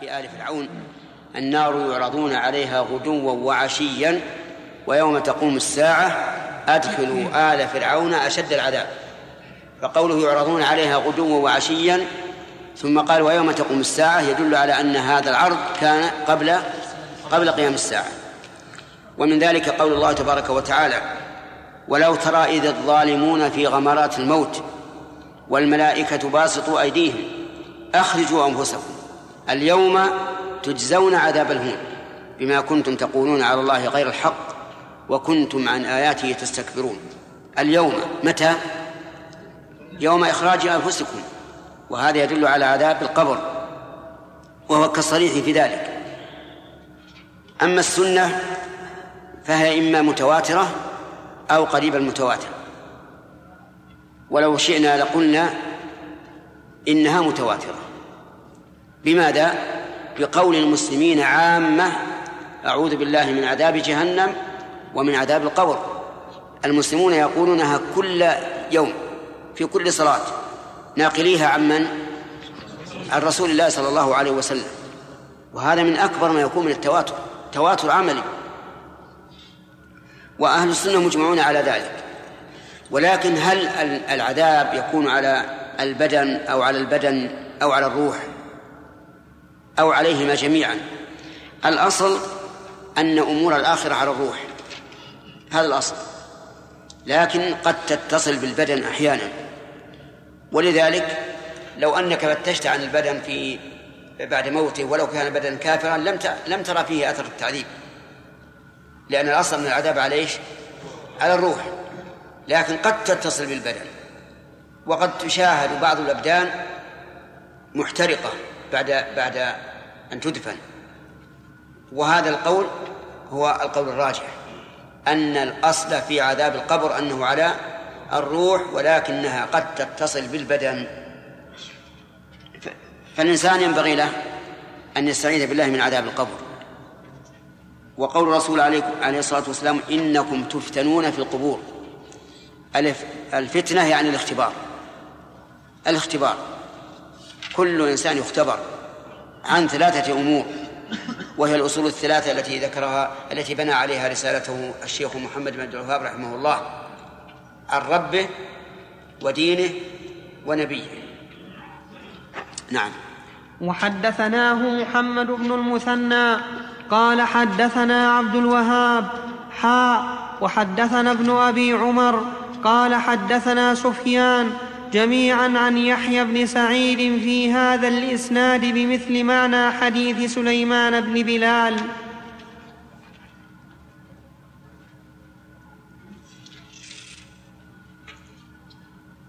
في آل فرعون. النار يعرضون عليها غدوا وعشيا ويوم تقوم الساعة أدخلوا آل فرعون أشد العذاب. فقوله يعرضون عليها غدوا وعشيا ثم قال ويوم تقوم الساعة يدل على أن هذا العرض كان قبل قبل قيام الساعة. ومن ذلك قول الله تبارك وتعالى ولو ترى إذ الظالمون في غمرات الموت والملائكة باسطوا أيديهم أخرجوا أنفسكم. اليوم تجزون عذاب الهون بما كنتم تقولون على الله غير الحق وكنتم عن آياته تستكبرون. اليوم متى؟ يوم إخراج أنفسكم وهذا يدل على عذاب القبر وهو كالصريح في ذلك. أما السنة فهي إما متواترة أو قريب المتواتر. ولو شئنا لقلنا إنها متواترة. بماذا؟ بقول المسلمين عامة أعوذ بالله من عذاب جهنم ومن عذاب القبر. المسلمون يقولونها كل يوم في كل صلاة. ناقليها عن من؟ عن رسول الله صلى الله عليه وسلم. وهذا من أكبر ما يكون من التواتر تواتر عملي. وأهل السنة مجمعون على ذلك. ولكن هل العذاب يكون على البدن أو على البدن أو على الروح؟ أو عليهما جميعا. الأصل أن أمور الآخرة على الروح. هذا الأصل. لكن قد تتصل بالبدن أحيانا. ولذلك لو أنك فتشت عن البدن في بعد موته ولو كان البدن كافرا لم لم ترى فيه أثر التعذيب. لأن الأصل من العذاب على إيش؟ على الروح. لكن قد تتصل بالبدن. وقد تشاهد بعض الأبدان محترقة. بعد بعد أن تدفن. وهذا القول هو القول الراجح. أن الأصل في عذاب القبر أنه على الروح ولكنها قد تتصل بالبدن. فالإنسان ينبغي له أن يستعيذ بالله من عذاب القبر. وقول الرسول عليه الصلاة والسلام إنكم تفتنون في القبور. الفتنة يعني الاختبار. الاختبار. كل إنسان يختبر. عن ثلاثة أمور وهي الأصول الثلاثة التي ذكرها التي بنى عليها رسالته الشيخ محمد بن عبد الوهاب رحمه الله عن ربه ودينه ونبيه. نعم. وحدثناه محمد بن المثنى قال حدثنا عبد الوهاب حاء وحدثنا ابن أبي عمر قال حدثنا سفيان جميعا عن يحيى بن سعيد في هذا الإسناد بمثل معنى حديث سليمان بن بلال.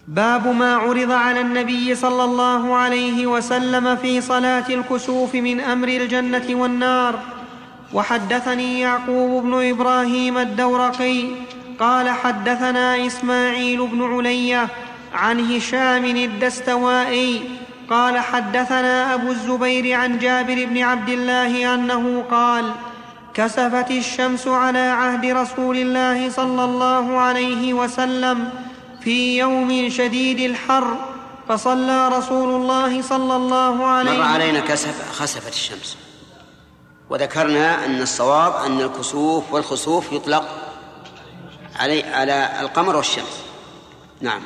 باب ما عرض على النبي صلى الله عليه وسلم في صلاة الكسوف من أمر الجنة والنار. وحدثني يعقوب بن إبراهيم الدورقي قال حدثنا إسماعيل بن علية عن هشام الدستوائي قال حدثنا أبو الزبير عن جابر بن عبد الله أنه قال كسفت الشمس على عهد رسول الله صلى الله عليه وسلم في يوم شديد الحر فصلى رسول الله صلى الله عليه مر علينا كسف خسفت الشمس. وذكرنا أن الصواب أن الكسوف والخسوف يطلق علي على القمر والشمس. نعم.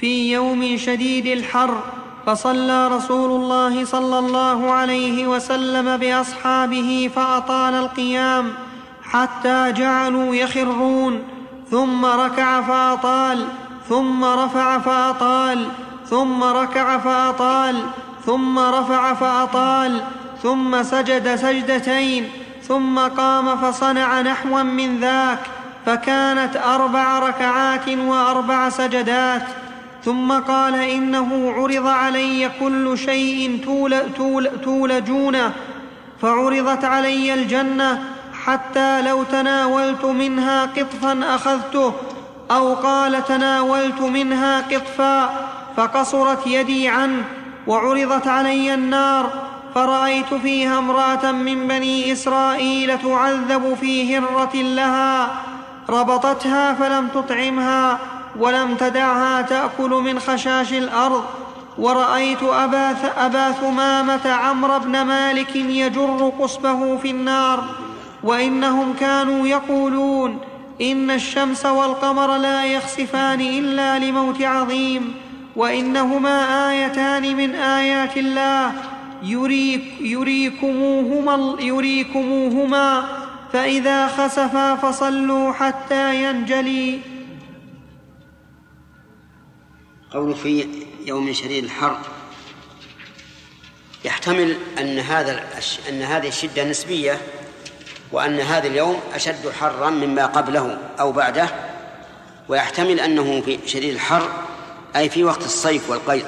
في يوم شديد الحر فصلى رسول الله صلى الله عليه وسلم بأصحابه فأطال القيام حتى جعلوا يخرون ثم ركع فأطال ثم رفع فأطال ثم ركع فأطال ثم رفع فأطال ثم سجد سجدتين ثم قام فصنع نحوا من ذاك فكانت أربع ركعات وأربع سجدات. ثم قال إنه عرض علي كل شيء تول تول تولجونه فعرضت علي الجنة حتى لو تناولت منها قطفا أخذته أو قال تناولت منها قطفا فقصرت يدي عنه وعرضت علي النار فرأيت فيها امرأة من بني إسرائيل تعذب في هرة لها ربطتها فلم تطعمها ولم تدعها تأكل من خشاش الأرض. ورأيت أبا, أبا ثمامة عمرو بن مالك يجر قصبه في النار. وإنهم كانوا يقولون إن الشمس والقمر لا يخسفان إلا لموت عظيم. وإنهما آيتان من آيات الله. يريك يريكموهما, يريكموهما. فإذا خسفا فصلوا حتى ينجلي. قول في يوم شديد الحر. يحتمل أن هذا أن هذه الشدة نسبية وأن هذا اليوم أشد حرا مما قبله أو بعده. ويحتمل أنه في شديد الحر أي في وقت الصيف والقيض.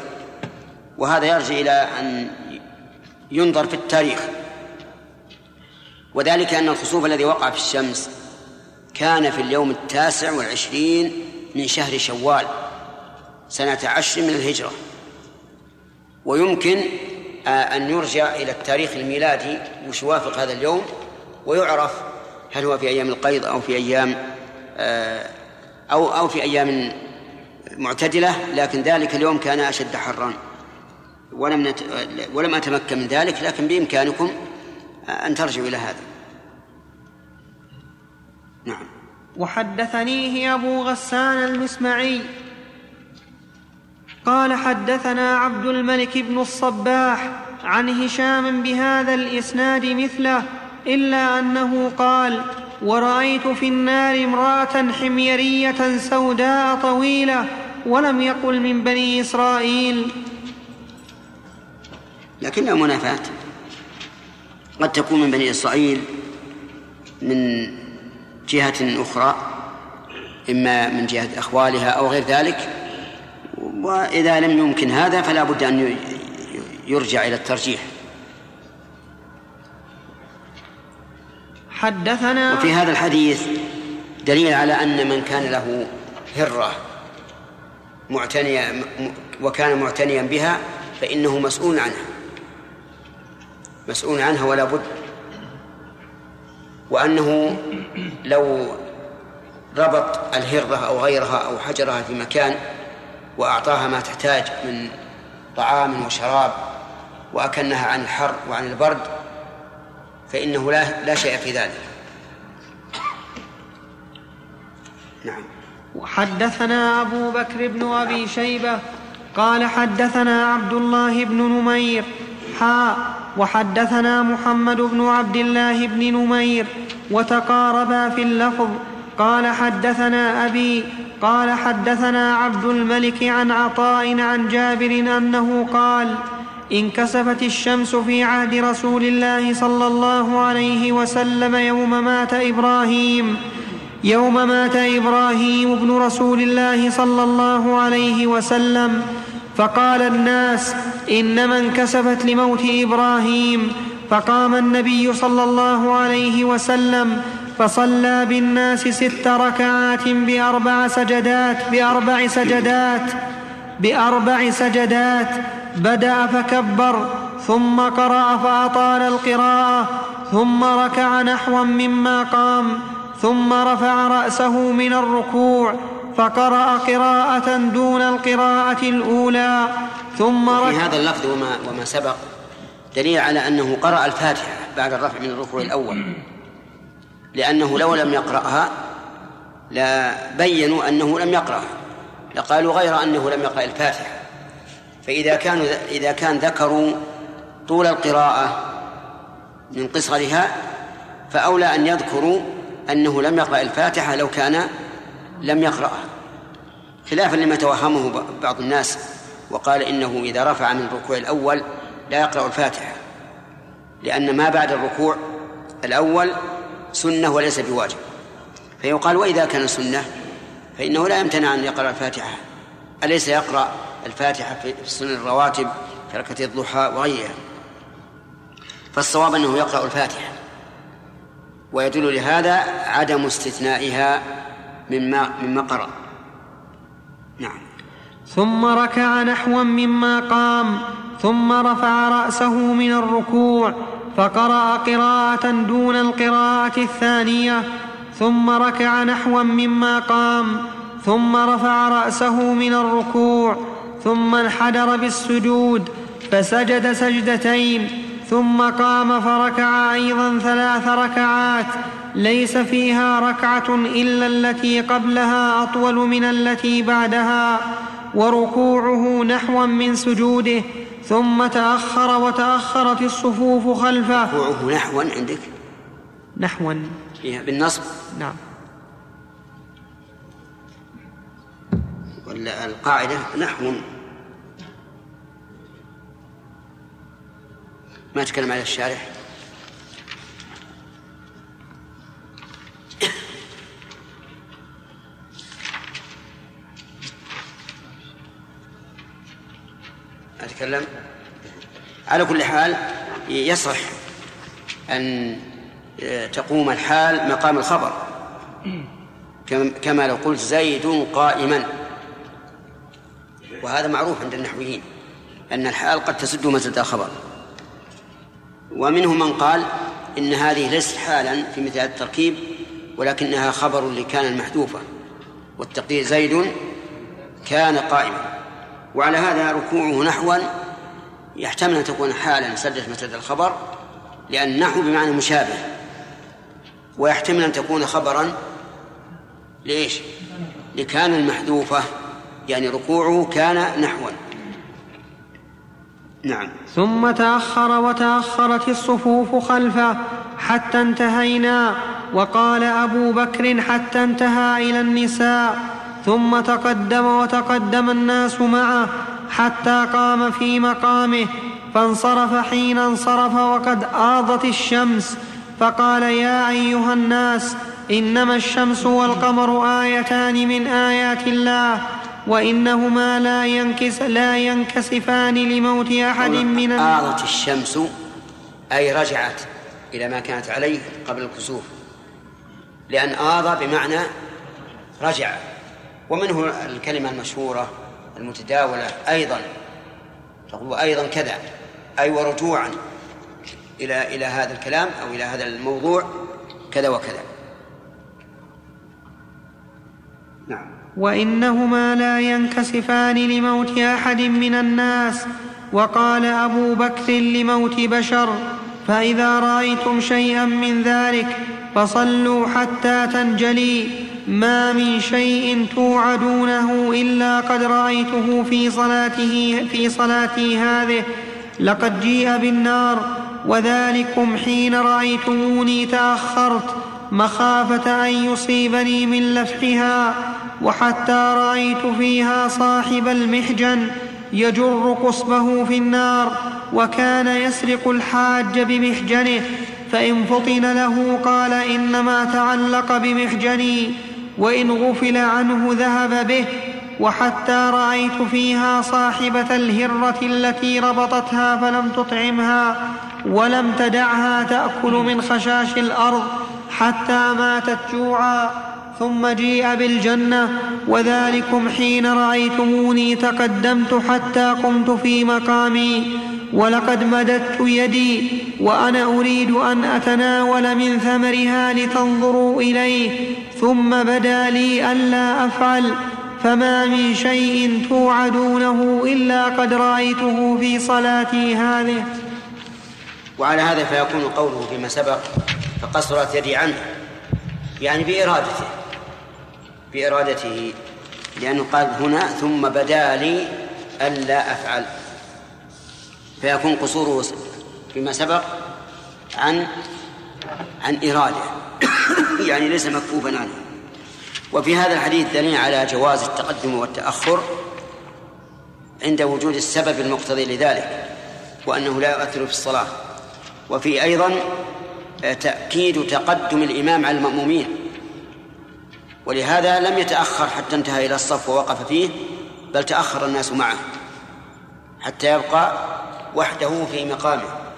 وهذا يرجع إلى أن ينظر في التاريخ. وذلك أن الخسوف الذي وقع في الشمس كان في اليوم التاسع والعشرين من شهر شوال. سنة عشر من الهجرة. ويمكن آه، أن يرجع إلى التاريخ الميلادي وش يوافق هذا اليوم ويعرف هل هو في أيام القيض أو في أيام آه، أو أو في أيام معتدلة لكن ذلك اليوم كان أشد حرا. ولم نت... ولم أتمكن من ذلك لكن بإمكانكم أن ترجعوا إلى هذا. نعم. وحدثنيه أبو غسان المسمعي قال حدثنا عبد الملك بن الصباح عن هشام بهذا الإسناد مثله إلا أنه قال ورأيت في النار امرأة حميرية سوداء طويلة ولم يقل من بني إسرائيل. لكنها منافاة قد تكون من بني إسرائيل من جهة أخرى إما من جهة أخوالها أو غير ذلك وإذا لم يمكن هذا فلا بد أن يرجع إلى الترجيح. حدثنا وفي هذا الحديث دليل على أن من كان له هرة معتنية وكان معتنيا بها فإنه مسؤول عنها. مسؤول عنها ولا بد. وأنه لو ربط الهرة أو غيرها أو حجرها في مكان وأعطاها ما تحتاج من طعام وشراب وأكنها عن الحر وعن البرد فإنه لا لا شيء في ذلك. نعم. وحدثنا أبو بكر بن أبي شيبة قال حدثنا عبد الله بن نمير. حاء وحدثنا محمد بن عبد الله بن نمير. وتقاربا في اللفظ قال حدثنا أبي قال حدثنا عبد الملك عن عطاء عن جابر أنه قال انكسفت الشمس في عهد رسول الله صلى الله عليه وسلم يوم مات إبراهيم يوم مات إبراهيم ابن رسول الله صلى الله عليه وسلم فقال الناس انما انكسفت لموت إبراهيم فقام النبي صلى الله عليه وسلم فصلى بالناس ست ركعات بأربع سجدات بأربع سجدات بأربع سجدات. بدأ فكبر ثم قرأ فأطال القراءة ثم ركع نحوا مما قام ثم رفع رأسه من الركوع فقرأ قراءة دون القراءة الأولى ثم ركع. في هذا اللفظ وما, وما سبق دليل على أنه قرأ الفاتحة بعد الرفع من الركوع الأول. لأنه لو لم يقرأها لبينوا أنه لم يقرأها لقالوا غير أنه لم يقرأ الفاتحة. فإذا كانوا إذا كان ذكروا طول القراءة من قصرها فأولى أن يذكروا أنه لم يقرأ الفاتحة لو كان لم يقرأها. خلافا لما توهمه بعض الناس وقال إنه إذا رفع من الركوع الأول لا يقرأ الفاتحة لأن ما بعد الركوع الأول سنة وليس بواجب. فيقال وإذا كان سنة فإنه لا يمتنع أن يقرأ الفاتحة. أليس يقرأ الفاتحة في سنن الرواتب في ركعة الضحى وغيرها؟ فالصواب أنه يقرأ الفاتحة. ويدل لهذا عدم استثنائها مما مما قرأ. نعم. ثم ركع نحوا مما قام ثم رفع رأسه من الركوع فقرأ قراءة دون القراءة الثانية ثم ركع نحوا مما قام ثم رفع رأسه من الركوع ثم انحدر بالسجود فسجد سجدتين ثم قام فركع أيضا ثلاث ركعات ليس فيها ركعة إلا التي قبلها أطول من التي بعدها وركوعه نحوا من سجوده ثم تأخر وتأخرت الصفوف خلفه. ركوعه نحوا عندك. نحوا بالنصب. نعم. ولا القاعدة نحو. ما تكلم على الشارح؟ أتكلم؟ على كل حال يصح أن تقوم الحال مقام الخبر. كما لو قلت زيد قائما. وهذا معروف عند النحويين أن الحال قد تسد مسد الخبر ومنهم من قال إن هذه ليست حالا في مثل هذا التركيب ولكنها خبر لكان المحذوفة. والتقدير زيد كان قائما. وعلى هذا ركوعه نحوا يحتمل أن تكون حالا سدت مسد الخبر لأن نحو بمعنى مشابه ويحتمل أن تكون خبرا ليش؟ لكان المحذوفة يعني ركوعه كان نحوا نعم ثم تأخر وتأخرت الصفوف خلفه حتى انتهينا وقال أبو بكر حتى انتهى إلى النساء ثم تقدم وتقدم الناس معه حتى قام في مقامه فانصرف حين انصرف وقد آضت الشمس. فقال يا أيها الناس إنما الشمس والقمر آيتان من آيات الله وإنهما لا, ينكس لا ينكسفان لموت أحد من آضت الشمس أي رجعت إلى ما كانت عليه قبل الكسوف لأن آضى بمعنى رجع. ومنه الكلمة المشهورة المتداولة أيضا تقول أيضا كذا أي ورجوعا إلى إلى هذا الكلام أو إلى هذا الموضوع كذا وكذا. نعم. وإنهما لا ينكسفان لموت أحد من الناس. وقال أبو بكر لموت بشر فإذا رأيتم شيئا من ذلك فصلوا حتى تنجلي. ما من شيء توعدونه إلا قد رأيته في صلاته في صلاتي هذه. لقد جيء بالنار وذلكم حين رأيتموني تأخرت. مخافة أن يصيبني من لفحها وحتى رأيت فيها صاحب المحجن يجر قصبه في النار وكان يسرق الحاج بمحجنه. فإن فطن له قال إنما تعلق بمحجني. وإن غفل عنه ذهب به وحتى رأيت فيها صاحبة الهرة التي ربطتها فلم تطعمها ولم تدعها تأكل من خشاش الأرض حتى ماتت جوعا ثم جيء بالجنة وذلكم حين رأيتموني تقدمت حتى قمت في مقامي. ولقد مددت يدي وأنا أريد أن أتناول من ثمرها لتنظروا إليه ثم بدا لي ألا أفعل فما من شيء توعدونه إلا قد رأيته في صلاتي هذه. وعلى هذا فيكون قوله فيما سبق فقصرت يدي عنه يعني بإرادته. بإرادته لأنه قال هنا ثم بدا لي ألا أفعل. فيكون قصوره فيما سبق عن عن إرادة. يعني ليس مكفوفا عنه. وفي هذا الحديث دليل على جواز التقدم والتأخر عند وجود السبب المقتضي لذلك وأنه لا يؤثر في الصلاة. وفي أيضا تأكيد تقدم الإمام على المأمومين. ولهذا لم يتأخر حتى انتهى إلى الصف ووقف فيه بل تأخر الناس معه حتى يبقى وحده في مقامه.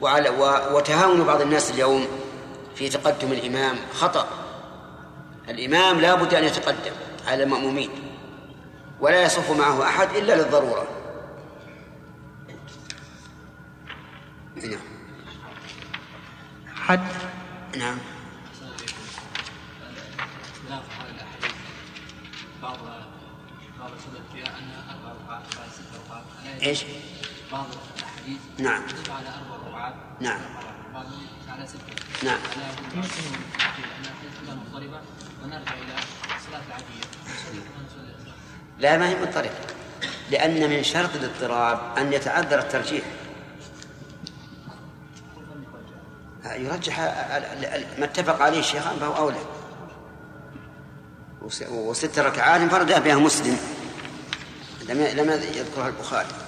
وعلى وتهاون بعض الناس اليوم في تقدم الإمام خطأ. الإمام لا بد أن يتقدم على المأمومين. ولا يصف معه أحد إلا للضرورة. نعم. حد؟ نعم. إيش؟ بعض الأحاديث نعم. على أربع ركعات. نعم. على ستة. نعم. مضطربة ونرجع إلى الصلاه العادية. لا ما هي مضطربة. لأن من شرط الاضطراب أن يتعذر الترجيح. يرجح ما اتفق عليه الشيخان فهو أولى. وست ركعات انفرد بها مسلم. لم لم يذكرها البخاري.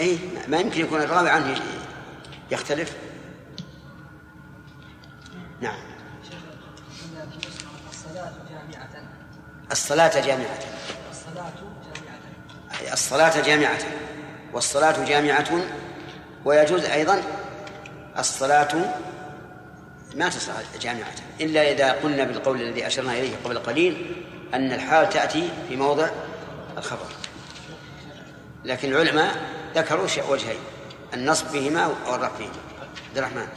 اي ما يمكن يكون الراوي عنه يختلف. نعم. الصلاة جامعة الصلاة جامعة. الصلاة جامعة. والصلاة جامعة ويجوز أيضا الصلاة ما تصح جامعة. إلا إذا قلنا بالقول الذي أشرنا إليه قبل قليل أن الحال تأتي في موضع الخبر. لكن العلماء ذكروا وجهين. النصب فيهما والرفع فيهما عبد الرحمن.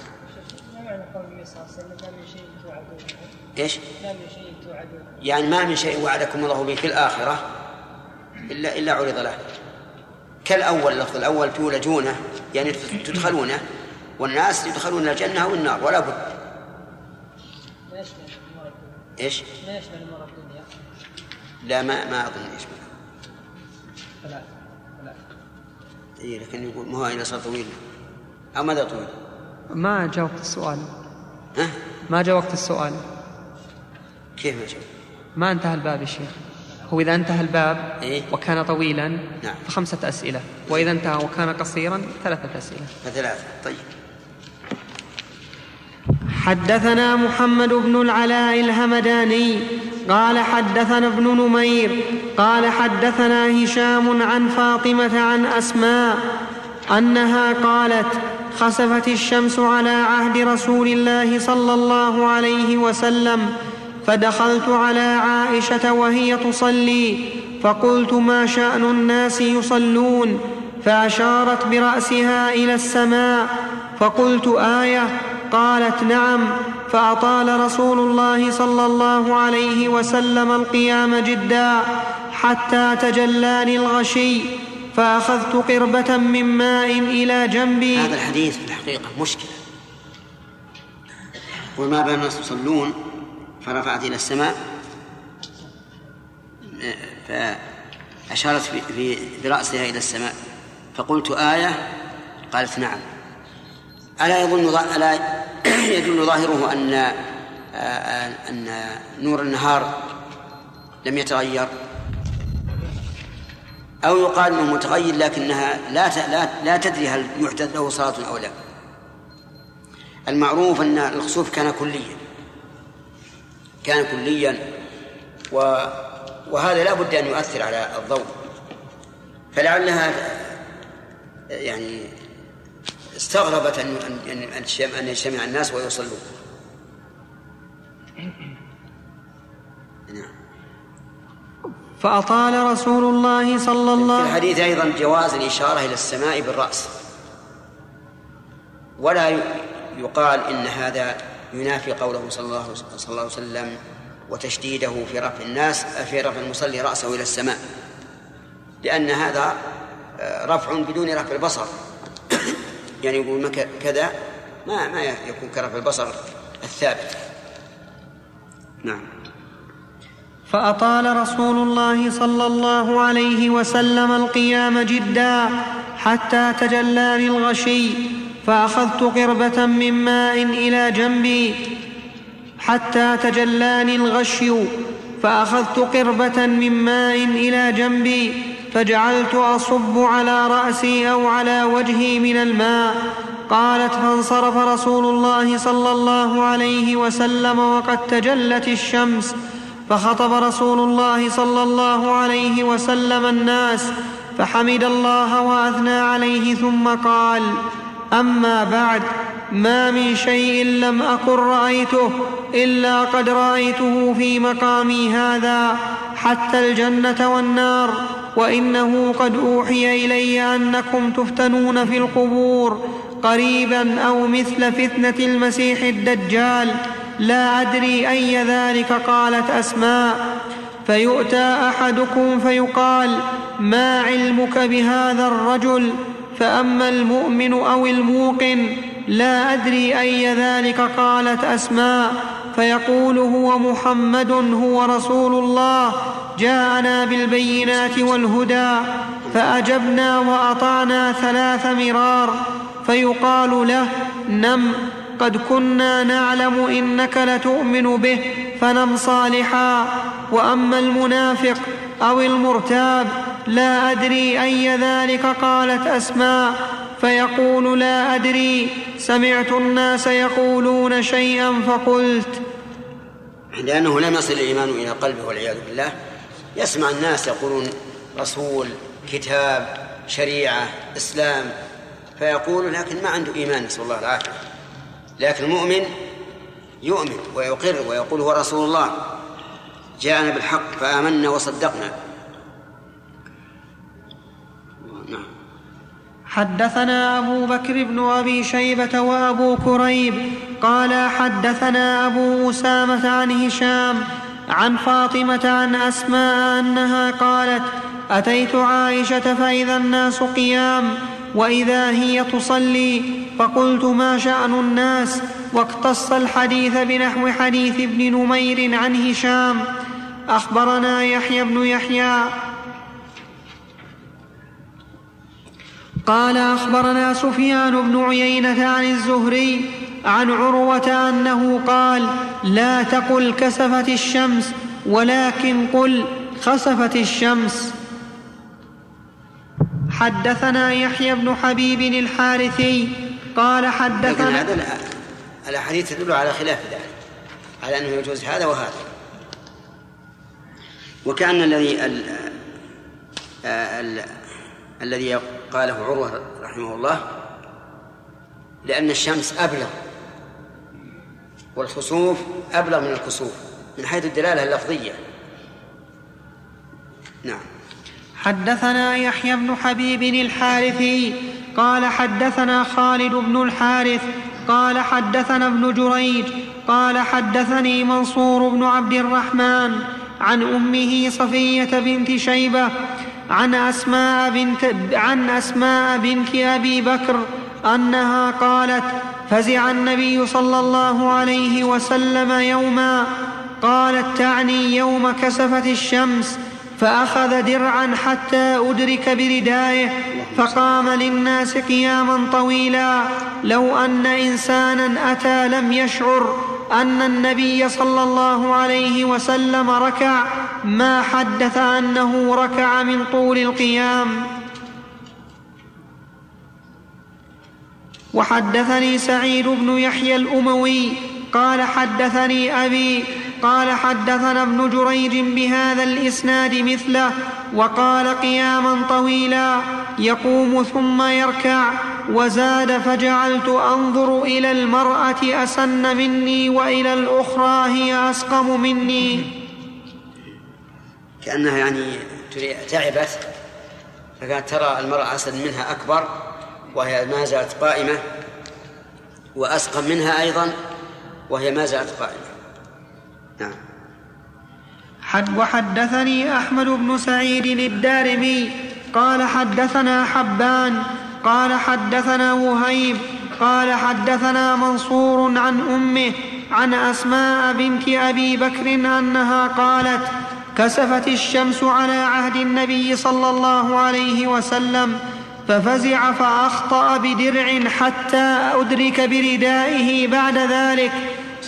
إيش؟ يعني ما من شيء وعدكم الله به في الآخرة إلا إلا عرض له. كالأول اللفظ الأول تولجونه يعني تدخلونه والناس يدخلون الجنة أو النار ولا بد. إيش؟ ما يشمل امور الدنيا لا ما ما أظن يشمل ثلاثة ثلاثة. اي لكن يقول ما هو إلى صار طويل أو ماذا طويل؟ ما جاء وقت السؤال ها؟ ما جاء وقت السؤال كيف ما جاء؟ ما انتهى الباب يا شيخ هو إذا انتهى الباب إيه؟ وكان طويلا نعم. فخمسة أسئلة وإذا انتهى وكان قصيرا ثلاثة أسئلة فثلاثة طيب حدثنا محمد بن العلاء الهمداني قال حدثنا ابن نمير قال حدثنا هشام عن فاطمة عن أسماء أنها قالت خسفت الشمس على عهد رسول الله صلى الله عليه وسلم فدخلت على عائشة وهي تصلي فقلت ما شأن الناس يصلون فأشارت برأسها إلى السماء فقلت آية قالت نعم فأطال رسول الله صلى الله عليه وسلم القيام جدا حتى تجلاني الغشي فأخذت قربة من ماء إلى جنبي. هذا الحديث في الحقيقة مشكلة. وما بين الناس يصلون فرفعت إلى السماء فأشارت برأسها إلى السماء فقلت آية قالت نعم. ألا يظن ألا يدل ظاهره أن أن نور النهار لم يتغير. أو يقال أنه متغير لكنها لا لا لا تدري هل يحدث له صلاة أو لا. المعروف أن الخسوف كان كليا. كان كليا. و وهذا لا بد أن يؤثر على الضوء. فلعلها يعني استغربت أن أن يجتمع الناس ويصلون. نعم. فأطال رسول الله صلى الله في الحديث أيضا جواز الإشارة إلى السماء بالرأس. ولا يقال إن هذا ينافي قوله صلى الله, صلى الله عليه وسلم وتشديده في رفع الناس في رفع المصلي رأسه إلى السماء. لأن هذا رفع بدون رفع البصر. يعني يقول كذا ما ما يكون كرف البصر الثابت. نعم. فأطال رسول الله صلى الله عليه وسلم القيام جدا حتى تجلاني الغشي فأخذت قربة من ماء إلى جنبي. حتى تجلاني الغشي فأخذت قربة من ماء إلى جنبي. فجعلت أصب على رأسي أو على وجهي من الماء. قالت فانصرف رسول الله صلى الله عليه وسلم وقد تجلت الشمس. فخطب رسول الله صلى الله عليه وسلم الناس. فحمد الله وأثنى عليه ثم قال أما بعد ما من شيء لم اكن رأيته إلا قد رأيته في مقامي هذا حتى الجنة والنار وإنه قد أوحي إلي أنكم تفتنون في القبور قريبا أو مثل فتنة المسيح الدجال. لا أدري أي ذلك قالت أسماء. فيؤتى أحدكم فيقال ما علمك بهذا الرجل؟ فأما المؤمن أو الموقن لا أدري أي ذلك قالت أسماء فيقول هو محمد هو رسول الله جاءنا بالبينات والهدى فأجبنا وأطعنا ثلاث مرار فيقال له نم قد كنا نعلم إنك لتؤمن به فنم صالحا وأما المنافق أو المرتاب لا أدري أي ذلك قالت أسماء فيقول لا أدري سمعت الناس يقولون شيئا فقلت. لأنه لم يصل الإيمان إلى قلبه والعياذ بالله يسمع الناس يقولون رسول كتاب شريعة إسلام فيقول لكن ما عنده إيمان نسأل الله العافية. لكن المؤمن يؤمن ويقر ويقول هو رسول الله. جاءنا بالحق فآمنا وصدقنا. حدثنا أبو بكر بن أبي شيبة وأبو كريب قال حدثنا أبو أسامة عن هشام عن فاطمة عن أسماء أنها قالت أتيت عائشة فإذا الناس قيام وإذا هي تصلي فقلت ما شأن الناس؟ واقتص الحديث بنحو حديث ابن نمير عن هشام. أخبرنا يحيى بن يحيى قال أخبرنا سفيان بن عيينة عن الزهري عن عروة أنه قال لا تقل كسفت الشمس ولكن قل خسفت الشمس. حدثنا يحيى بن حبيب الحارثي قال حدثنا لكن هذا الأحاديث تدل على خلاف ذلك على أنه يجوز هذا وهذا. وكأن الذي ال ال الذي قاله عروة رحمه الله لأن الشمس أبلغ والخسوف أبلغ من الكسوف من حيث الدلالة اللفظية. نعم. حدثنا يحيى بن حبيب الحارثي قال حدثنا خالد بن الحارث قال حدثنا ابن جريج قال حدثني منصور بن عبد الرحمن عن أمه صفية بنت شيبة عن أسماء بنت عن أسماء بنت أبي بكر أنها قالت فزع النبي صلى الله عليه وسلم يوما قالت تعني يوم كسفت الشمس فأخذ درعا حتى أدرك بردائه فقام للناس قياما طويلا. لو أن إنسانا أتى لم يشعر أن النبي صلى الله عليه وسلم ركع ما حدث أنه ركع من طول القيام. وحدثني سعيد بن يحيى الأموي قال حدثني أبي قال حدثنا ابن جريج بهذا الإسناد مثله وقال قياما طويلا يقوم ثم يركع وزاد فجعلت أنظر إلى المرأة أسن مني وإلى الأخرى هي أسقم مني. كأنها يعني تعبت فكانت ترى المرأة اسد منها أكبر وهي ما زالت قائمة وأسقم منها أيضا وهي ما زالت قائمة. نعم. حد وحدثني أحمد بن سعيد الدارمي قال حدثنا حبان قال حدثنا وهيب قال حدثنا منصور عن أمه عن أسماء بنت أبي بكر أنها قالت كسفت الشمس على عهد النبي صلى الله عليه وسلم ففزع فأخطأ بدرع حتى أدرك بردائه بعد ذلك.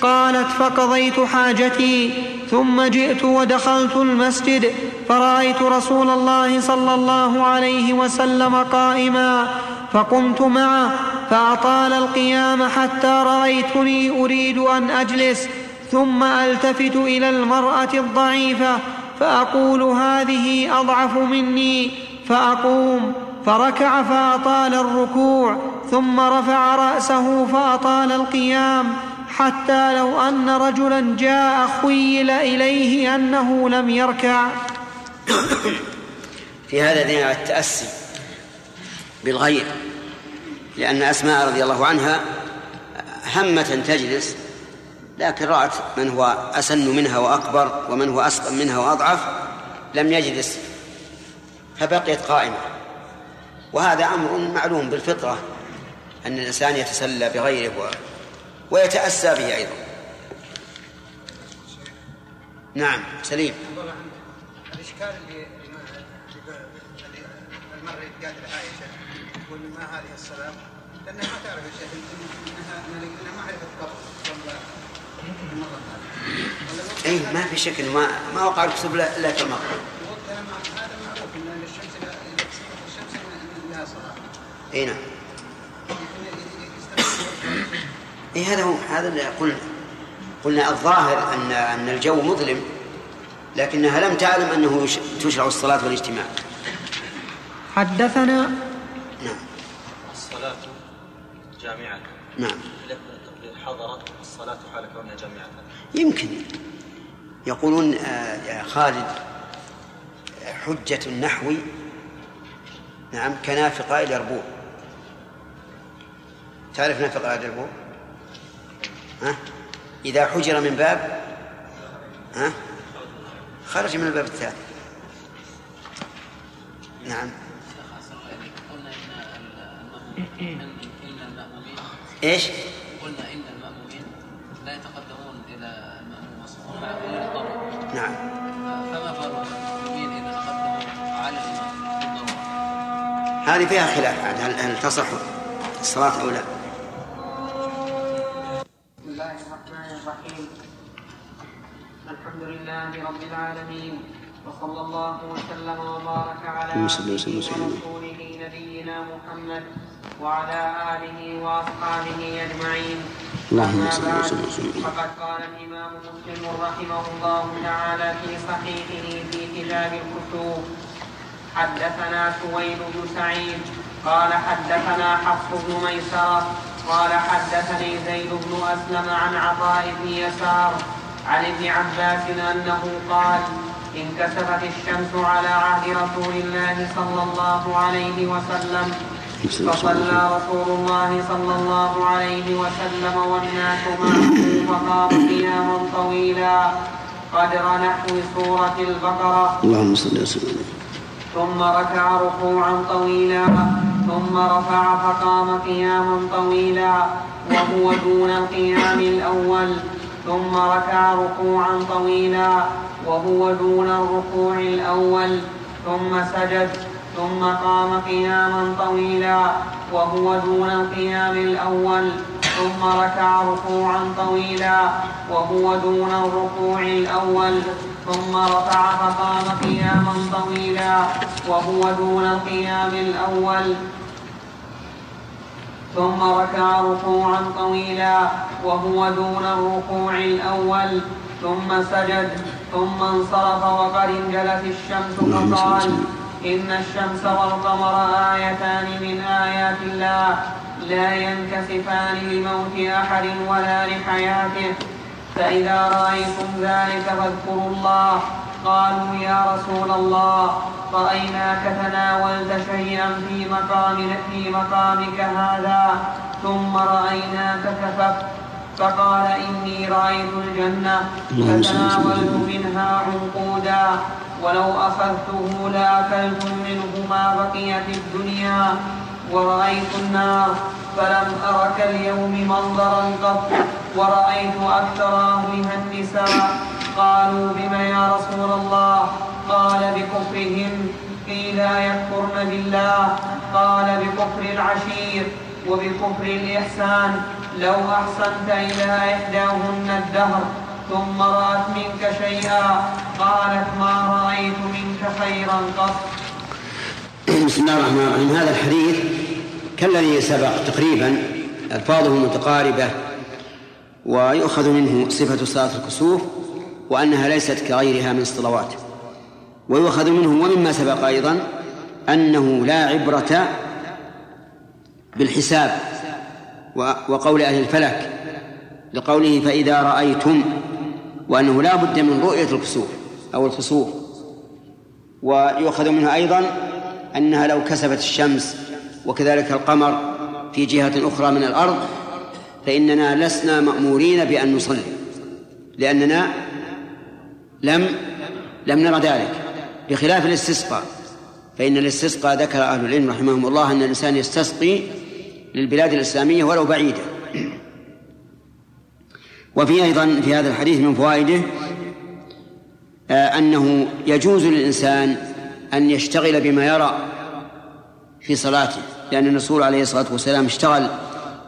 قالت فقضيت حاجتي ثم جئت ودخلت المسجد فرأيت رسول الله صلى الله عليه وسلم قائما فقمت معه فأطال القيام حتى رأيتني أريد أن أجلس ثم ألتفت إلى المرأة الضعيفة فأقول هذه أضعف مني فأقوم فركع فأطال الركوع ثم رفع رأسه فأطال القيام حتى لو أن رجلا جاء خيل إليه أنه لم يركع. في هذا دين على التأسي بالغير لأن أسماء رضي الله عنها همة تجلس لكن رأت من هو أسن منها وأكبر ومن هو أسقم منها وأضعف لم يجلس فبقيت قائمة. وهذا أمر معلوم بالفطرة أن الإنسان يتسلى بغيره ويتأسى به أيضا. نعم سليم. الإشكال اللي المرة قالت عائشة تقول ما هذه الصلاة؟ لأنها ما تعرف يا شيخ إنها إنها معرفة قبل اي ما في شك ما ما وقع الكسوف الا في المغرب هذا معروف ان الشمس اذا كسفت الشمس لها صلاه اي نعم. اي هذا هو هذا اللي قلنا. قلنا الظاهر ان أن الجو مظلم لكنها لم تعلم أنه تشرع الصلاة والاجتماع. حدثنا نعم. الصلاة جامعة. نعم. حضرت. الصلاة حال كونها جامعة. يمكن. يقولون آه، يا خالد حجة النحو نعم كنافقة إلى ربوع. تعرف نافقة إلى ربوع؟ ها؟ إذا حجر من باب ها؟ خرج من الباب الثاني. نعم. إيش؟ قلنا إن المامومين لا يتقدمون إلى الماموم والصفوف الا للضروره نعم فما بال المامومين إذا تقدموا على الامام هذه فيها خلاف عاد هل, هل تصح الصلاة أو لا؟ بسم الله الرحمن الرحيم الحمد لله رب العالمين وصلى الله وسلم وبارك على. ورسوله نبينا محمد وعلى آله وأصحابه أجمعين اللهم صل وسلم وسلم. قال الإمام مسلم رحمه الله تعالى في صحيحه في كتاب الكتب حدثنا سويد بن سعيد قال حدثنا حفص بن ميسرة قال حدثني زيد بن أسلم عن عطاء بن يسار عن ابن عباس أنه قال انكسفت الشمس على عهد رسول الله صلى الله عليه وسلم فصلى رسول الله صلى الله عليه وسلم والناس معه فقام قياما طويلا. قدر نحو سورة البقرة. اللهم صل وسلم. ثم ركع ركوعا طويلا. ثم رفع فقام قياما طويلا. وهو دون القيام الأول. ثم ركع ركوعا طويلا. وهو دون الركوع الأول. ثم سجد. ثم قام قياما طويلا وهو دون القيام الأول. ثم ركع ركوعا طويلا وهو دون الركوع الأول. ثم رفع فقام قياما طويلا وهو دون القيام الأول. ثم ركع ركوعا طويلا وهو دون الركوع الأول. ثم سجد ثم انصرف وقد انجلت الشمس فقال. إن الشمس والقمر آيتان من آيات الله لا ينكسفان لموت أحد ولا لحياته. فإذا رأيتم ذلك فاذكروا الله. قالوا يا رسول الله رأيناك تناولت شيئا في مقام في مقامك هذا ثم رأيناك كففت فقال إني رأيت الجنة. فتناولت منها عنقودا. ولو أخذته لأكلت منه ما بقي في الدنيا ورأيت النار فلم أر كاليوم منظرا قط. ورأيت أكثر أهلها النساء. قالوا بم يا رسول الله؟ قال بكفرهن قيل يكفرن بالله؟ قال بكفر العشير وبكفر الإحسان. لو أحسنت إلى إحداهن الدهر. ثم رأت منك شيئا. قالت ما رأيت منك خيرا قط. بسم الله الرحمن الرحيم. هذا الحديث كالذي سبق تقريبا ألفاظه متقاربة ويؤخذ منه صفة صلاة الكسوف وأنها ليست كغيرها من الصلوات. ويؤخذ منه ومما سبق أيضا أنه لا عبرة بالحساب وقول أهل الفلك لقوله فإذا رأيتم وأنه لا بد من رؤية الكسوف أو الخسوف. ويؤخذ منه أيضا أنها لو كسفت الشمس وكذلك القمر في جهة أخرى من الأرض فإننا لسنا مأمورين بأن نصلي لأننا لم لم نرى ذلك. بخلاف الاستسقاء فإن الاستسقاء ذكر أهل العلم رحمهم الله أن الإنسان يستسقي للبلاد الإسلامية ولو بعيدة وفي أيضا في هذا الحديث من فوائده آه، أنه يجوز للإنسان أن يشتغل بما يرى في صلاته لأن الرسول عليه الصلاة والسلام اشتغل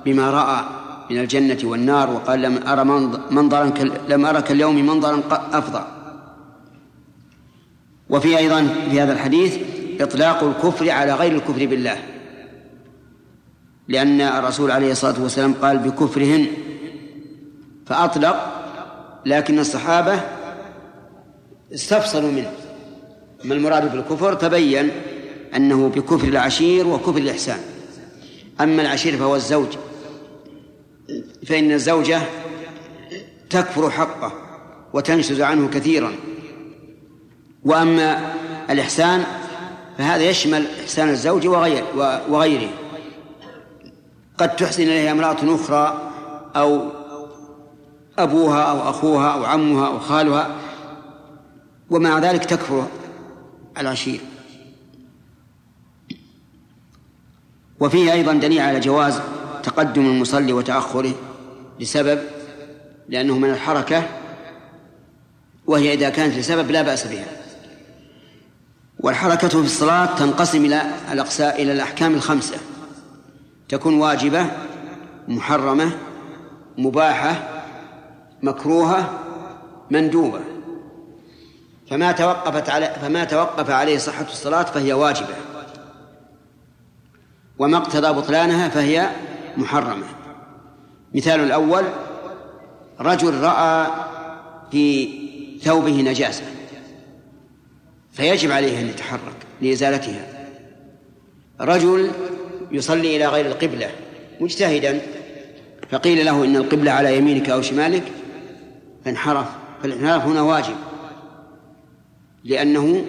بما رأى من الجنة والنار وقال لم أرى منظرا لم أرى كاليوم منظرا أفضل. وفي أيضا في هذا الحديث إطلاق الكفر على غير الكفر بالله لأن الرسول عليه الصلاة والسلام قال بكفرهن فأطلق لكن الصحابة استفصلوا منه. ما المراد بالكفر؟ تبين أنه بكفر العشير وكفر الإحسان. أما العشير فهو الزوج. فإن الزوجة تكفر حقه وتنشز عنه كثيرا. وأما الإحسان فهذا يشمل إحسان الزوج وغير وغيره. قد تحسن إليها امرأة أخرى أو أبوها أو أخوها أو عمها أو خالها ومع ذلك تكفر العشير. وفيه أيضا دليل على جواز تقدم المصلي وتأخره لسبب لأنه من الحركة وهي إذا كانت لسبب لا بأس بها. والحركة في الصلاة تنقسم إلى الأقساء إلى الأحكام الخمسة. تكون واجبة محرمة مباحة مكروهة مندوبة. فما توقفت على فما توقف عليه صحة الصلاة فهي واجبة. وما اقتضى بطلانها فهي محرمة. مثال الأول رجل رأى في ثوبه نجاسة فيجب عليه أن يتحرك لإزالتها. رجل يصلي إلى غير القبلة مجتهدا فقيل له إن القبلة على يمينك أو شمالك فانحرف فالانحراف هنا واجب. لأنه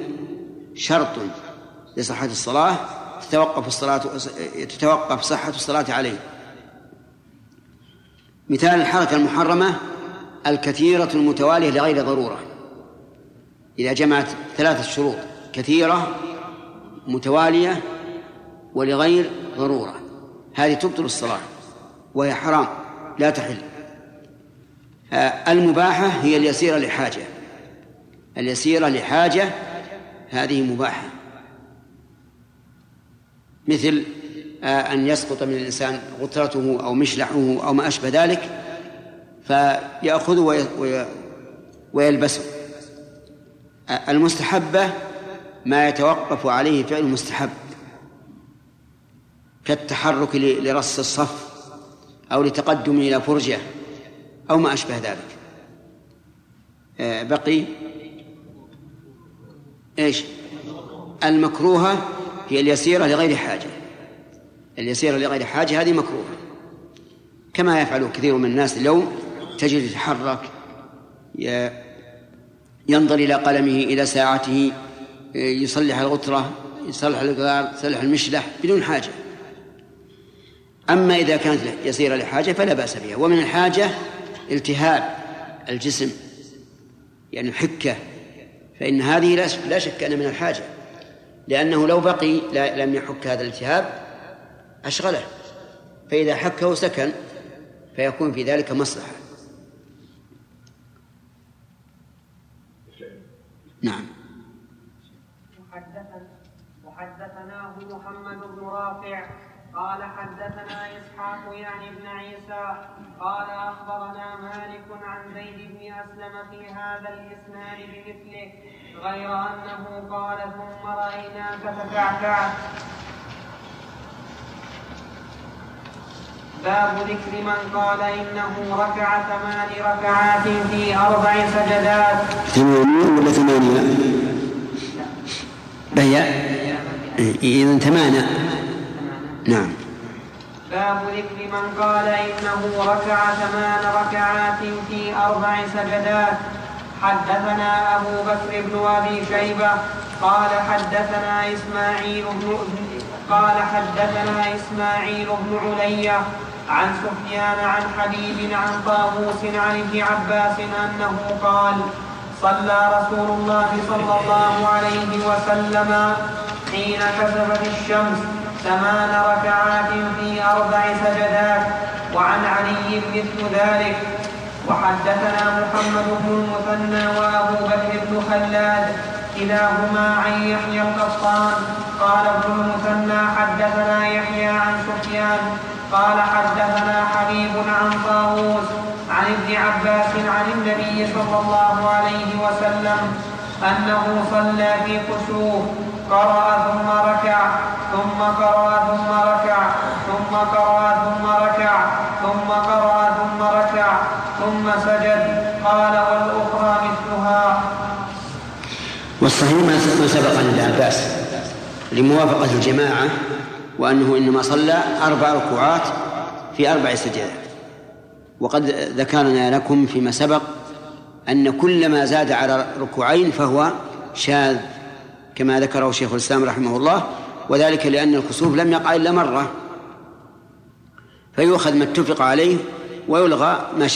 شرط لصحة الصلاة تتوقف الصلاة تتوقف صحة الصلاة عليه. مثال الحركة المحرمة الكثيرة المتوالية لغير ضرورة. إذا جمعت ثلاثة شروط كثيرة متوالية ولغير ضرورة. هذه تبطل الصلاة وهي حرام لا تحل. المباحة هي اليسيرة لحاجة. اليسيرة لحاجة هذه مباحة. مثل أن يسقط من الإنسان غترته أو مشلحه أو ما أشبه ذلك فيأخذه ويلبسه. المستحبة ما يتوقف عليه فعل المستحب كالتحرك لرص الصف أو لتقدم إلى فرجة. أو ما أشبه ذلك. بقي. إيش؟ المكروهة هي اليسيرة لغير حاجة. اليسيرة لغير حاجة هذه مكروهة. كما يفعل كثير من الناس اليوم تجد يتحرك ينظر إلى قلمه إلى ساعته يصلح الغترة يصلح الجدار يصلح المشلح بدون حاجة. أما إذا كانت يسيرة لحاجة فلا بأس بها. ومن الحاجة التهاب الجسم يعني الحكة فإن هذه لا شك أن من الحاجة لأنه لو بقي لم يحك هذا الالتهاب أشغله فإذا حكه سكن فيكون في ذلك مصلحة. نعم. وحدثناه محمد بن رافع قال حدثنا إسحاق يعني بن عيسى قال أخبرنا مالك عن زيد بن أسلم في هذا الإسناد بمثله غير أنه قال ثم رأيناك تكعكعت باب ذكر من قال إنه ركع ثمان ركعات في أربع سجدات ثمانية ولا ثمانية؟ هي إذا ثمانية نعم. باب ذكر من قال إنه ركع ثمان ركعات في أربع سجدات. حدثنا أبو بكر بن أبي شيبة قال حدثنا إسماعيل بن قال حدثنا إسماعيل بن علية عن سفيان عن حبيب عن طاووس عن ابن عباس أنه قال صلى رسول الله صلى الله عليه وسلم حين كسفت الشمس. ثمان ركعات في أربع سجدات وعن علي مثل ذلك. وحدثنا محمد بن المثنى وأبو بكر بن خلاد كلاهما عن يحيى القطان قال ابن المثنى حدثنا يحيى عن سفيان. قال حدثنا حبيب عن طاووس عن ابن عباس عن النبي صلى الله عليه وسلم أنه صلى في كسوف قرأ ثم ركع. ثم قرأ ثم ركع ثم قرأ ثم ركع ثم قرأ ثم ركع ثم سجد. قال والأخرى مثلها. والصحيح ما سبق عن ابن عباس لموافقة الجماعة وأنه إنما صلى أربع ركوعات في أربع سجدات. وقد ذكرنا لكم فيما سبق أن كل ما زاد على ركوعين فهو شاذ كما ذكره شيخ الإسلام رحمه الله وذلك لأن الكسوف لم يقع إلا مرة. فيؤخذ ما اتفق عليه ويلغى ما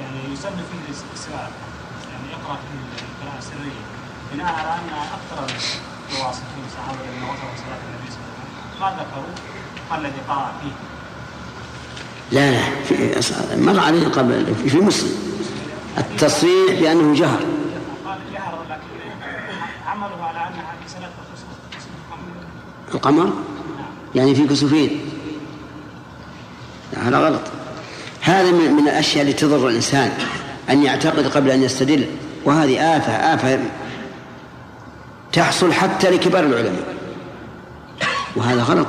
يعني يسن فيه الاستسلام يعني يقرأ فيه القراءة السرية بناء على أن أكثر الواصفين صحابة الذين وصفوا صلاة النبي صلى الله عليه وسلم ما ذكروا الذي قرأ فيه. لا لا في مر عليه قبل في مسلم. التصريح بأنه جهر. القمر؟ يعني في كسوفين. هذا غلط. هذا من الأشياء التي تضر الإنسان أن يعتقد قبل أن يستدل. وهذه آفة آفة تحصل حتى لكبار العلماء. وهذا غلط.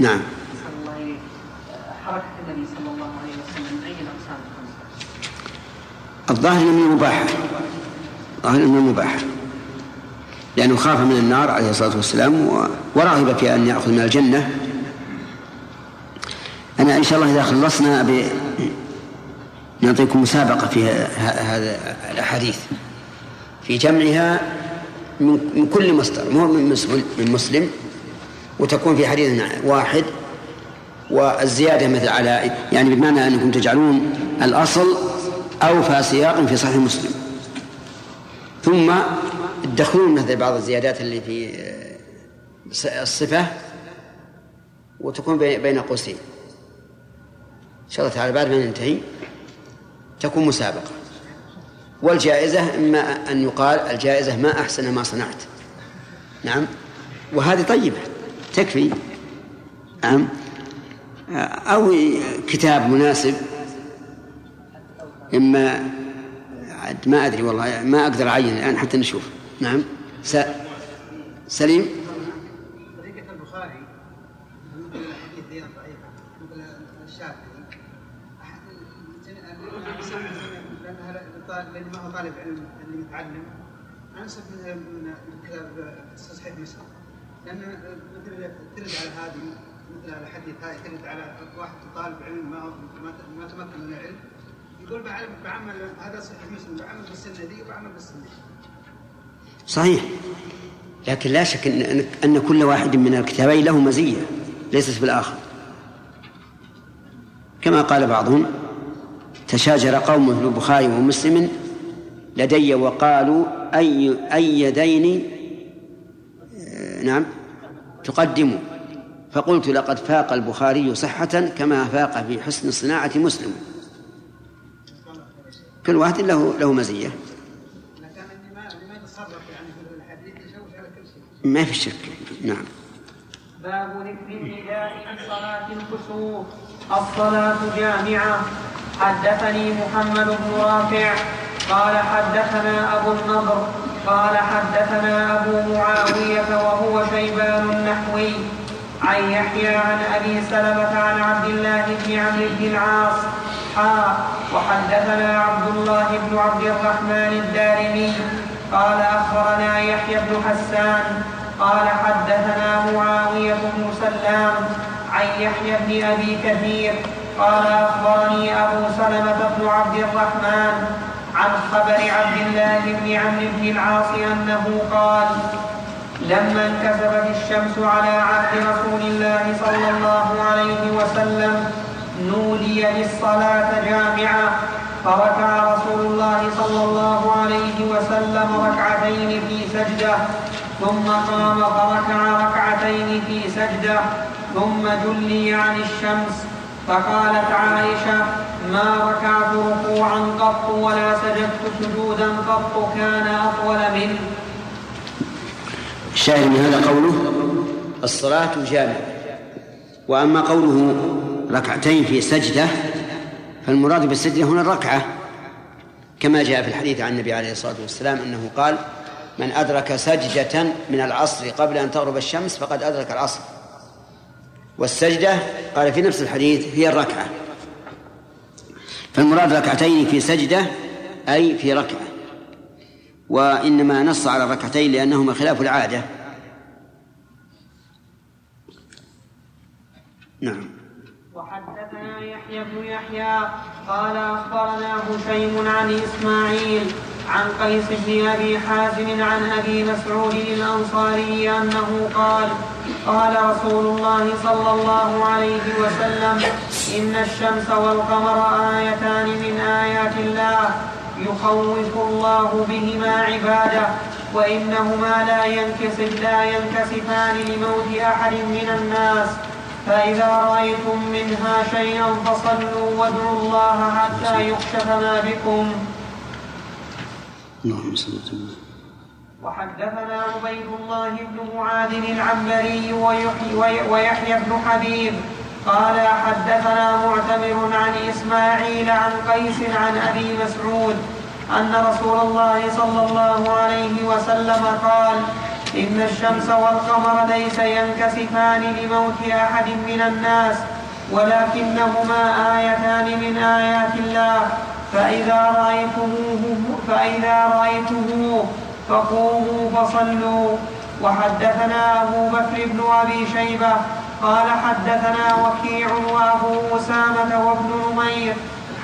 نعم أحسن الله إليك. حركة النبي صلى الله عليه وسلم من أي الأقسام الخمسة؟ الظاهر من المباح الظاهر من المباح لأنه خاف من النار عليه الصلاة والسلام ورغب في أن يأخذ من الجنة. أنا إن شاء الله إذا خلصنا ب... نعطيكم مسابقة في هذا الأحاديث. في جمعها من من كل مصدر مو من مسلم من مسلم وتكون في حديث واحد والزيادة مثل على يعني بمعنى أنكم تجعلون الأصل أوفى سياق في صحيح مسلم. ثم تدخلون مثل بعض الزيادات اللي في آه، الصفة وتكون بي- بين قوسين. إن شاء الله تعالى بعد ما ننتهي تكون مسابقة. والجائزة إما أن يقال الجائزة ما أحسن ما صنعت. نعم؟ وهذه طيبة. تكفي. نعم؟ أو كتاب مناسب إما ما أدري والله ما أقدر أعين الآن حتى نشوف. نعم. س... سليم؟ طريقة البخاري مثل الحديث هي ضعيفة مثل الشافعي لأن ما هو طالب علم اللي متعلم أنسب من كتاب تصحيح مسلم لأن مثل ترد على هذه مثل الحديث هاي ترد على واحد طالب علم ما ما تمكن من العلم. صحيح لكن لا شك أن, أن كل واحد من الكتابين له مزية ليست بالآخر كما قال بعضهم تشاجر قوم في البخاري ومسلم لدي وقالوا أي أي يدين آه، نعم تقدم. فقلت لقد فاق البخاري صحة كما فاق في حسن صناعة مسلم. كل واحد له له مزية. ما في شك. نعم. باب ذكر النداء في صلاة الكسوف الصلاة جامعة. حدثني محمد بن رافع. قال حدثنا أبو النضر. قال حدثنا أبو معاوية وهو شيبان النحوي. عن يحيى عن أبي سلمة عن عبد الله بن عمرو بن العاص. حا وحدثنا عبد الله بن عبد الرحمن الدارمي قال أخبرنا يحيى بن حسان قال حدثنا معاوية بن سلام عن يحيى بن أبي كثير قال أخبرني أبو سلمة بن عبد الرحمن عن خبر عبد الله بن عمرو بن العاص أنه قال لما انكسفت الشمس على عهد رسول الله صلى الله عليه وسلم نودي للصلاة جامعة فركع رسول الله صلى الله عليه وسلم ركعتين في سجدة ثم قام فركع ركعتين في سجدة ثم جلي عن الشمس. فقالت عائشة ما ركعت ركوعا قط ولا سجدت سجودا قط كان أطول منه. الشاهد من هذا قوله الصلاة جامعة. وأما قوله ركعتين في سجدة فالمراد بالسجدة هنا الركعة. كما جاء في الحديث عن النبي عليه الصلاة والسلام أنه قال من أدرك سجدة من العصر قبل أن تغرب الشمس فقد أدرك العصر. والسجدة قال في نفس الحديث هي الركعة. فالمراد ركعتين في سجدة أي في ركعة. وإنما نص على الركعتين لأنهما خلاف العادة. نعم. وحدثنا يحيى بن يحيى قال أخبرنا هشيم عن إسماعيل عن قيس بن أبي حازم عن أبي مسعود الأنصاري أنه قال قال رسول الله صلى الله عليه وسلم إن الشمس والقمر آيتان من آيات الله يخوف الله بهما عباده وإنهما لا ينكسف لا ينكسفان لموت أحد من الناس. فإذا رأيتم منها شيئا فصلوا وادعوا الله حتى يكشف ما بكم. اللهم صل وسلم وحدثنا عبيد الله بن معاذ العنبري ويحيى, بن حبيب قال حدثنا معتمر عن إسماعيل عن قيس عن أبي مسعود أن رسول الله صلى الله عليه وسلم قال إن الشمس والقمر ليس ينكسفان لموت أحد من الناس ولكنهما آيتان من آيات الله. فإذا رأيتموه فإذا رأيتموه فقوموا فصلوا. وحدثنا أبو بكر بن أبي شيبة قال حدثنا وكيع وأبو أسامة وابن نمير.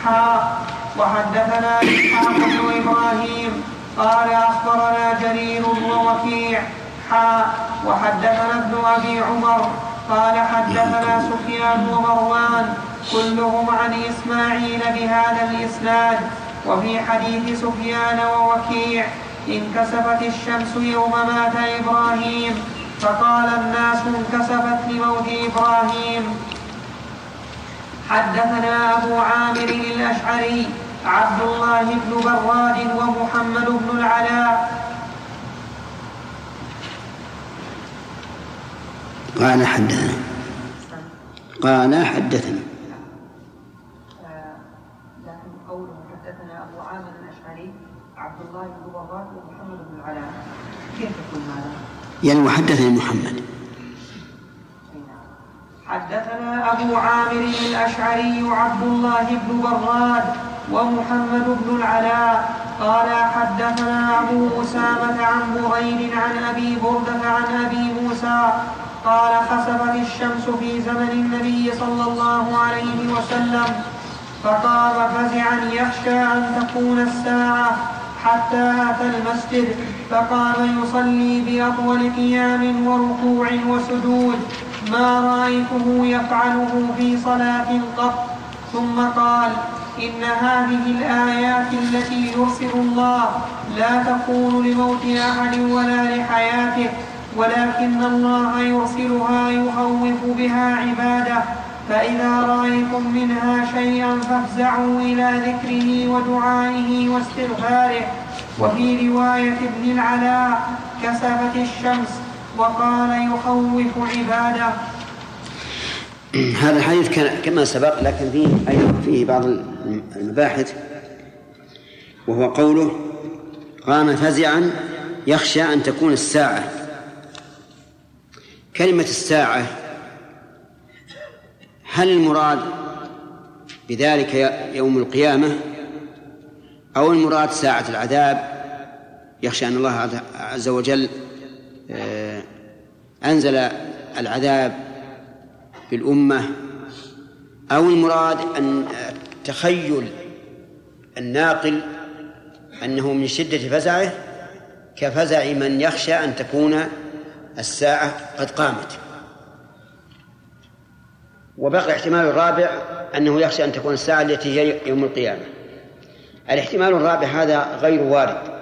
حاء وحدثنا إسحاق بن إبراهيم قال أخبرنا جرير ووكيع حاء وحدثنا ابن أبي عمر قال حدثنا سفيان ومروان. كلهم عن إسماعيل بهذا الإسناد. وفي حديث سفيان ووكيع انكسفت الشمس يوم مات إبراهيم فقال الناس انكسفت لموت إبراهيم. حدثنا أبو عامر الأشعري عبد الله بن براد ومحمد بن العلاء قال حدثنا. قال حدثنا. لكن قوله حدثنا أبو عامر الأشعري عبد الله بن براد ومحمد بن كيف يكون هذا؟ يعني وحدثني محمد. حدثنا أبو عامر الأشعري عبد الله بن براد ومحمد بن العلاء. قال حدثنا أبو أسامة عن بريد عن أبي بردة عن أبي موسى قال خسفت الشمس في زمن النبي صلى الله عليه وسلم فقام فزعا يخشى أن تكون الساعة حتى أتى المسجد فقام يصلي بأطول قيام وركوع وسجود ما رأيته يفعله في صلاة قط. ثم قال إن هذه الآيات التي يرسل الله لا تكون لموت أحد ولا لحياته. ولكن الله يرسلها يخوف بها عباده. فإذا رأيتم منها شيئا فافزعوا إلى ذكره ودعائه واستغفاره. وفي رواية ابن العلاء كسفت الشمس وقال يخوف عباده. هذا الحديث كما سبق لكن فيه أيضا فيه بعض المباحث. وهو قوله قام فزعا يخشى أن تكون الساعة. كلمة الساعة هل المراد بذلك يوم القيامة أو المراد ساعة العذاب؟ يخشى أن الله عز وجل أنزل العذاب بالأمة أو المراد أن تخيل الناقل أنه من شدة فزعه كفزع من يخشى أن تكون الساعة قد قامت. وبقي الاحتمال الرابع أنه يخشى أن تكون الساعة التي هي يوم القيامة. الاحتمال الرابع هذا غير وارد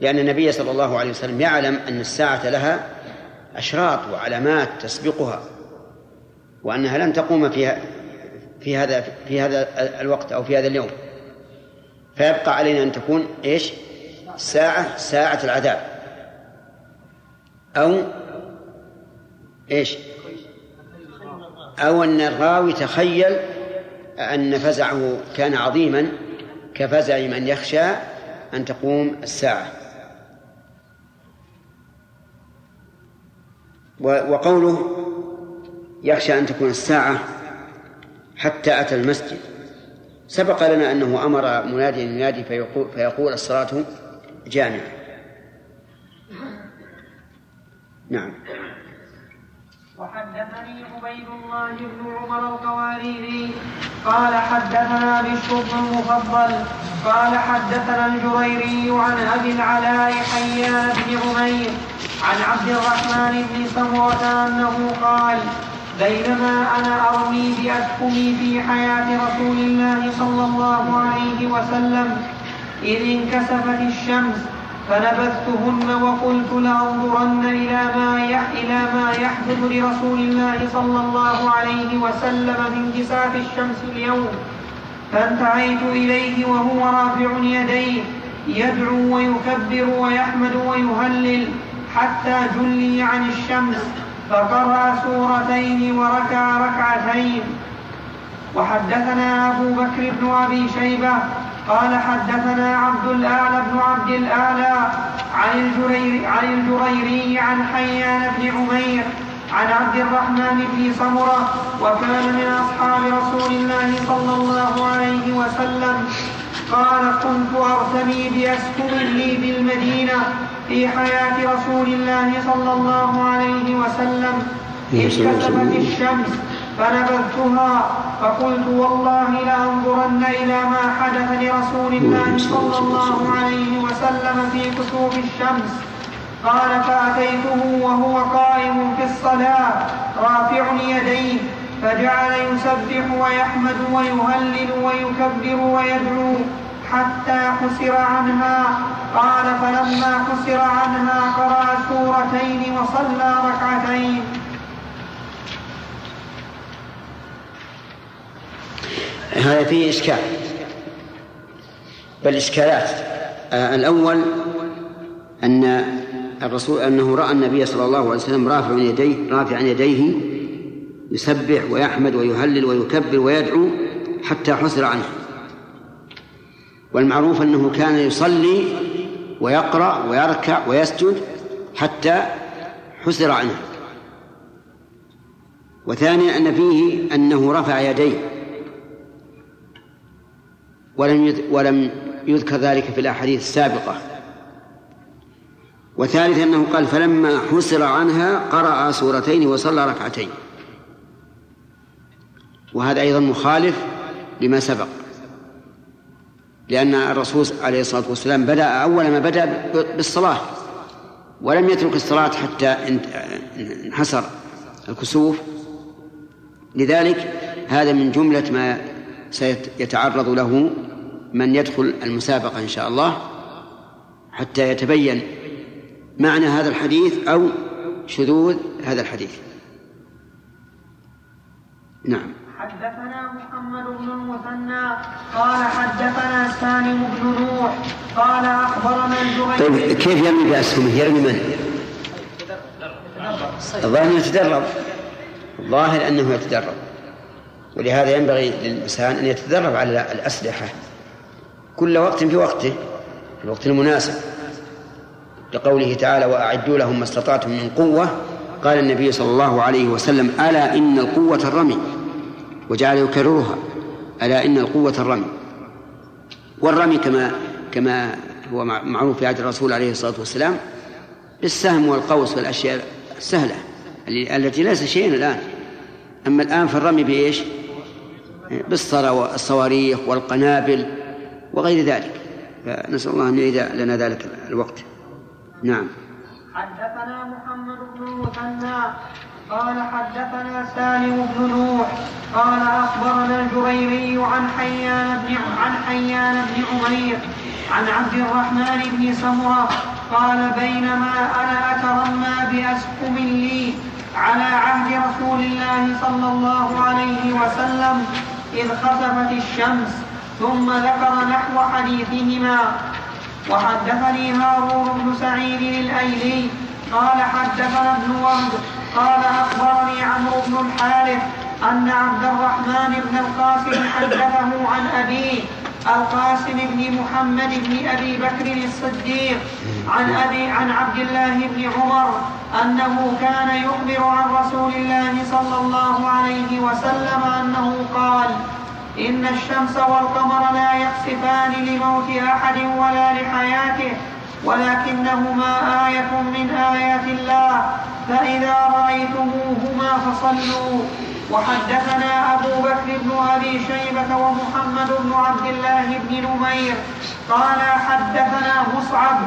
لأن النبي صلى الله عليه وسلم يعلم أن الساعة لها أشراط وعلامات تسبقها وأنها لن تقوم في في هذا في هذا الوقت أو في هذا اليوم. فيبقى علينا أن تكون إيش؟ ساعة ساعة العذاب. أو إيش؟ أو أن الراوي تخيل أن فزعه كان عظيما كفزع من يخشى أن تقوم الساعة. وقوله يخشى أن تكون الساعة حتى أتى المسجد. سبق لنا أنه أمر منادي ينادي فيقول, فيقول الصلاة جامعة. نعم. وحدثني عبيد الله بن عمر القواريري قال حدثنا بشر بن المفضل قال حدثنا الجريري عن أبي العلاء حيان بن عمير عن عبد الرحمن بن سمرة أنه قال بينما أنا أرمي باسهمي في حياة رسول الله صلى الله عليه وسلم إذ انكسفت الشمس فنبذتهن وقلت لأنظرن إلى ما إلى ما يحدث لرسول الله صلى الله عليه وسلم من كساف الشمس اليوم. فانتهيت إليه وهو رافع يديه يدعو ويكبر ويحمد ويهلل حتى جلي عن الشمس. فقرأ سورتين وركع ركعتين. وحدثنا أبو بكر بن أبي شيبة قال حدثنا عبد الأعلى بن عبد الأعلى عن الجريري عن الجريري عن حيان بن عمير عن عبد الرحمن بن سمرة وكان من أصحاب رسول الله صلى الله عليه وسلم. قال كنت أرتمي بأسكن لي بالمدينة في حياة رسول الله صلى الله عليه وسلم. إذ كسفت الشمس فنبذتها فقلت والله لأنظرن إلى ما حدث لرسول الله صلى الله عليه وسلم في كسوف الشمس. قال فأتيته وهو قائم في الصلاة رافع يديه فجعل يسبح ويحمد ويهلل ويكبر ويدعو حتى حسر عنها. قال فلما حسر عنها قرأ سورتين وصلى ركعتين. هذا فيه إشكال. بل إشكالات آه الأول أن الرسول أنه رأى النبي صلى الله عليه وسلم رافع يديه رافعا يديه يسبح ويحمد ويهلل ويكبر ويدعو حتى حسر عنه. والمعروف أنه كان يصلي ويقرأ ويركع ويسجد حتى حسر عنه. وثانيا أن فيه أنه رفع يديه. ولم ولم يذكر ذلك في الأحاديث السابقة. وثالثا أنه قال فلما حسر عنها قرأ سورتين وصلى ركعتين. وهذا أيضا مخالف لما سبق. لأن الرسول عليه الصلاة والسلام بدأ أول ما بدأ بالصلاة. ولم يترك الصلاة حتى انحسر الكسوف. لذلك هذا من جملة ما سيتعرض له من يدخل المسابقة إن شاء الله حتى يتبين معنى هذا الحديث أو شذوذ هذا الحديث. نعم. حدثنا محمد بن المثنى قال حدثنا سالم بن نوح قال أخبرنا الزهير طيب كيف يرمي باسهمه؟ يرمي من؟ الظاهر يتدرب. الظاهر أنه يتدرب. ولهذا ينبغي للإنسان أن يتدرب على الأسلحة. كل وقت في وقته في الوقت المناسب. لقوله تعالى وأعدوا لهم ما استطعتم من قوة. قال النبي صلى الله عليه وسلم ألا إن القوة الرمي؟ وجعل يكررها ألا إن القوة الرمي؟ والرمي كما كما هو معروف في عهد الرسول عليه الصلاة والسلام بالسهم والقوس والأشياء السهلة التي ليس شيئا الآن. أما الآن فالرمي بإيش؟ بالصرا والصواريخ والقنابل وغير ذلك. فنسأل الله أن يعيد لنا ذلك الوقت. نعم. حدثنا محمد بن المثنى قال حدثنا سالم بن نوح قال أخبرنا الجريري عن حيان بن عن حيان بن عمير عن عبد الرحمن بن سمرة قال بينما أنا أترمى باسهم لي على عهد رسول الله صلى الله عليه وسلم إذ خسفت الشمس ثم ذكر نحو حديثهما. وحدثني هارون بن سعيد الأيلي قال حدثنا ابن وهب قال أخبرني عمرو بن الحارث أن عبد الرحمن بن القاسم حدثه عن أبيه القاسم بن محمد بن أبي بكر الصديق عن أبي عن عبد الله بن عمر أنه كان يخبر عن رسول الله صلى الله عليه وسلم أنه قال إن الشمس والقمر لا يخسفان لموت أحد ولا لحياته ولكنهما آية من آيات الله فإذا رأيتموهما فصلوا. وحدثنا أبو بكر بن أبي شيبة ومحمد بن عبد الله بن نمير. قال حدثنا مصعب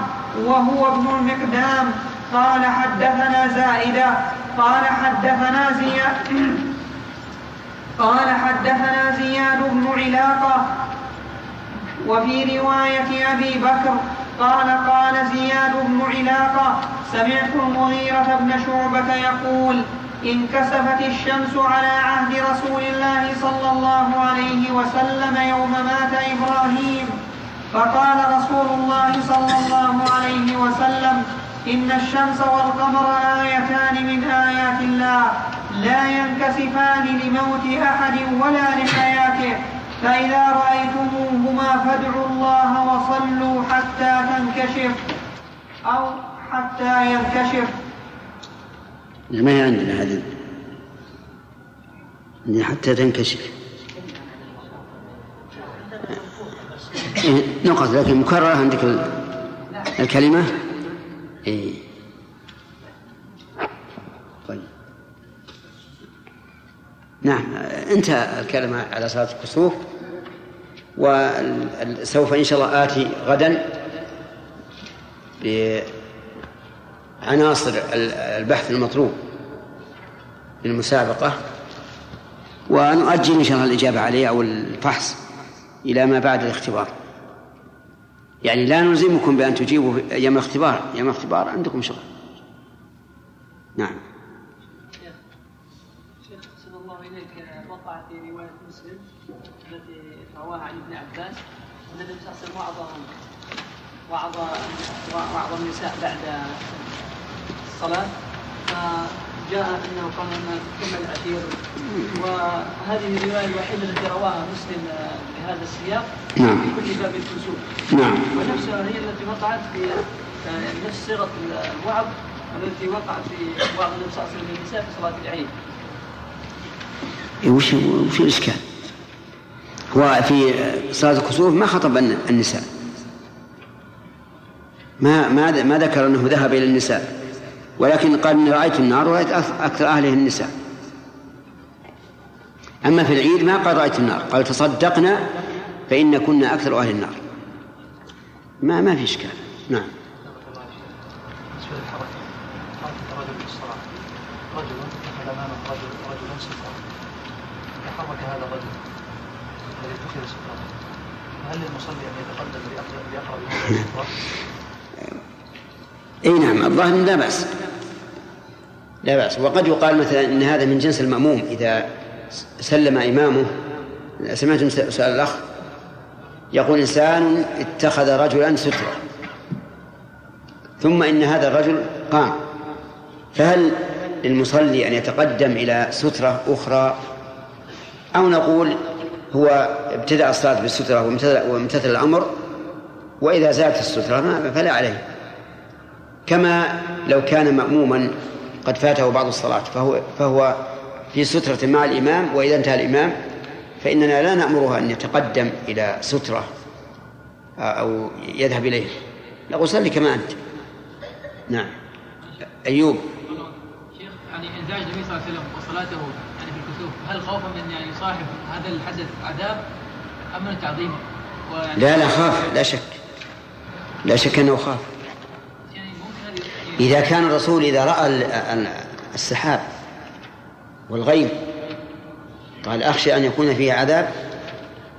وهو ابن المقدام. قال حدثنا زائدة. قال حدثنا زياد. قال حدثنا زياد بن علاقة. وفي رواية أبي بكر. قال قال زياد بن علاقة. سمعت المغيرة بن شعبة يقول انكسفت الشمس على عهد رسول الله صلى الله عليه وسلم يوم مات إبراهيم. فقال رسول الله صلى الله عليه وسلم إن الشمس والقمر آيتان من آيات الله لا ينكسفان لموت أحد ولا لحياته. فإذا رأيتموهما فادعوا الله وصلوا حتى تنكشف أو حتى ينكشف. ما هي عندنا هذه. عندنا حتى تنكشف. إيه، نقط لكن مكررة عندك الكلمة؟ إيه. طيب. نعم انتهى الكلام على صلاة الكسوف وسوف إن شاء الله آتي غدا بعناصر البحث المطلوب للمسابقة ونؤجل إن شاء الله الإجابة عليه أو الفحص إلى ما بعد الاختبار. يعني لا نلزمكم بأن تجيبوا يوم الاختبار. يوم الاختبار عندكم شغل. نعم. شيخ صلى الله إليك. وقع في رواية مسلم التي رواها عن ابن عباس. النبي صلى الله عليه وسلم وعظ وعظ النساء بعد الصلاة فجاء أنه قال تكمل العشير وهذه الرواية الوحيدة التي رواها مسلم بهذا السياق نعم. في كل باب الكسوف نعم. ونفسها هي التي وقعت في آه، نفس صيغة الوعظ التي وقعت في وعظ النبي صلى الله عليه وسلم للنساء في صلاة العيد. إيه، وش وش الإشكال؟ هو في صلاة الكسوف ما خطب النساء. ما ما ما ذكر أنه ذهب إلى النساء. ولكن قال إني رأيت النار ورأيت أكثر أهله النساء. أما في العيد ما قال رأيت النار قال تصدقنا فإن كنا أكثر أهل النار. ما ما في إشكال. نعم. تحرك هذا الرجل الذي اتخذ فهل للمصلي أن يتقدم ليقرا بهذا؟ إي نعم الظاهر لا بأس. لا بأس. وقد يقال مثلا إن هذا من جنس المأموم إذا سلم إمامه سمعت سؤال الأخ؟ يقول إنسان اتخذ رجلا سترا ثم إن هذا الرجل قام. فهل للمصلي أن يتقدم إلى سترة أخرى؟ أو نقول هو ابتدأ الصلاة بالسترة وامتثل, الأمر وإذا زالت السترة ما فلا عليه. كما لو كان مأموما قد فاته بعض الصلاة فهو فهو في سترة مع الإمام وإذا انتهى الإمام فإننا لا نأمره أن يتقدم إلى سترة أو يذهب إليه. نقول صلي كما أنت. نعم. أيوب. شيخ يعني إنزاج النبي صلى الله عليه وسلم وصلاته يعني في الكسوف هل خوفا من يعني صاحب هذا الحدث عذاب أم من تعظيمه؟ لا لا خاف. لا شك. لا شك أنه خاف. إذا كان الرسول إذا رأى ال- ال- السحاب والغيم قال أخشى أن يكون فيه عذاب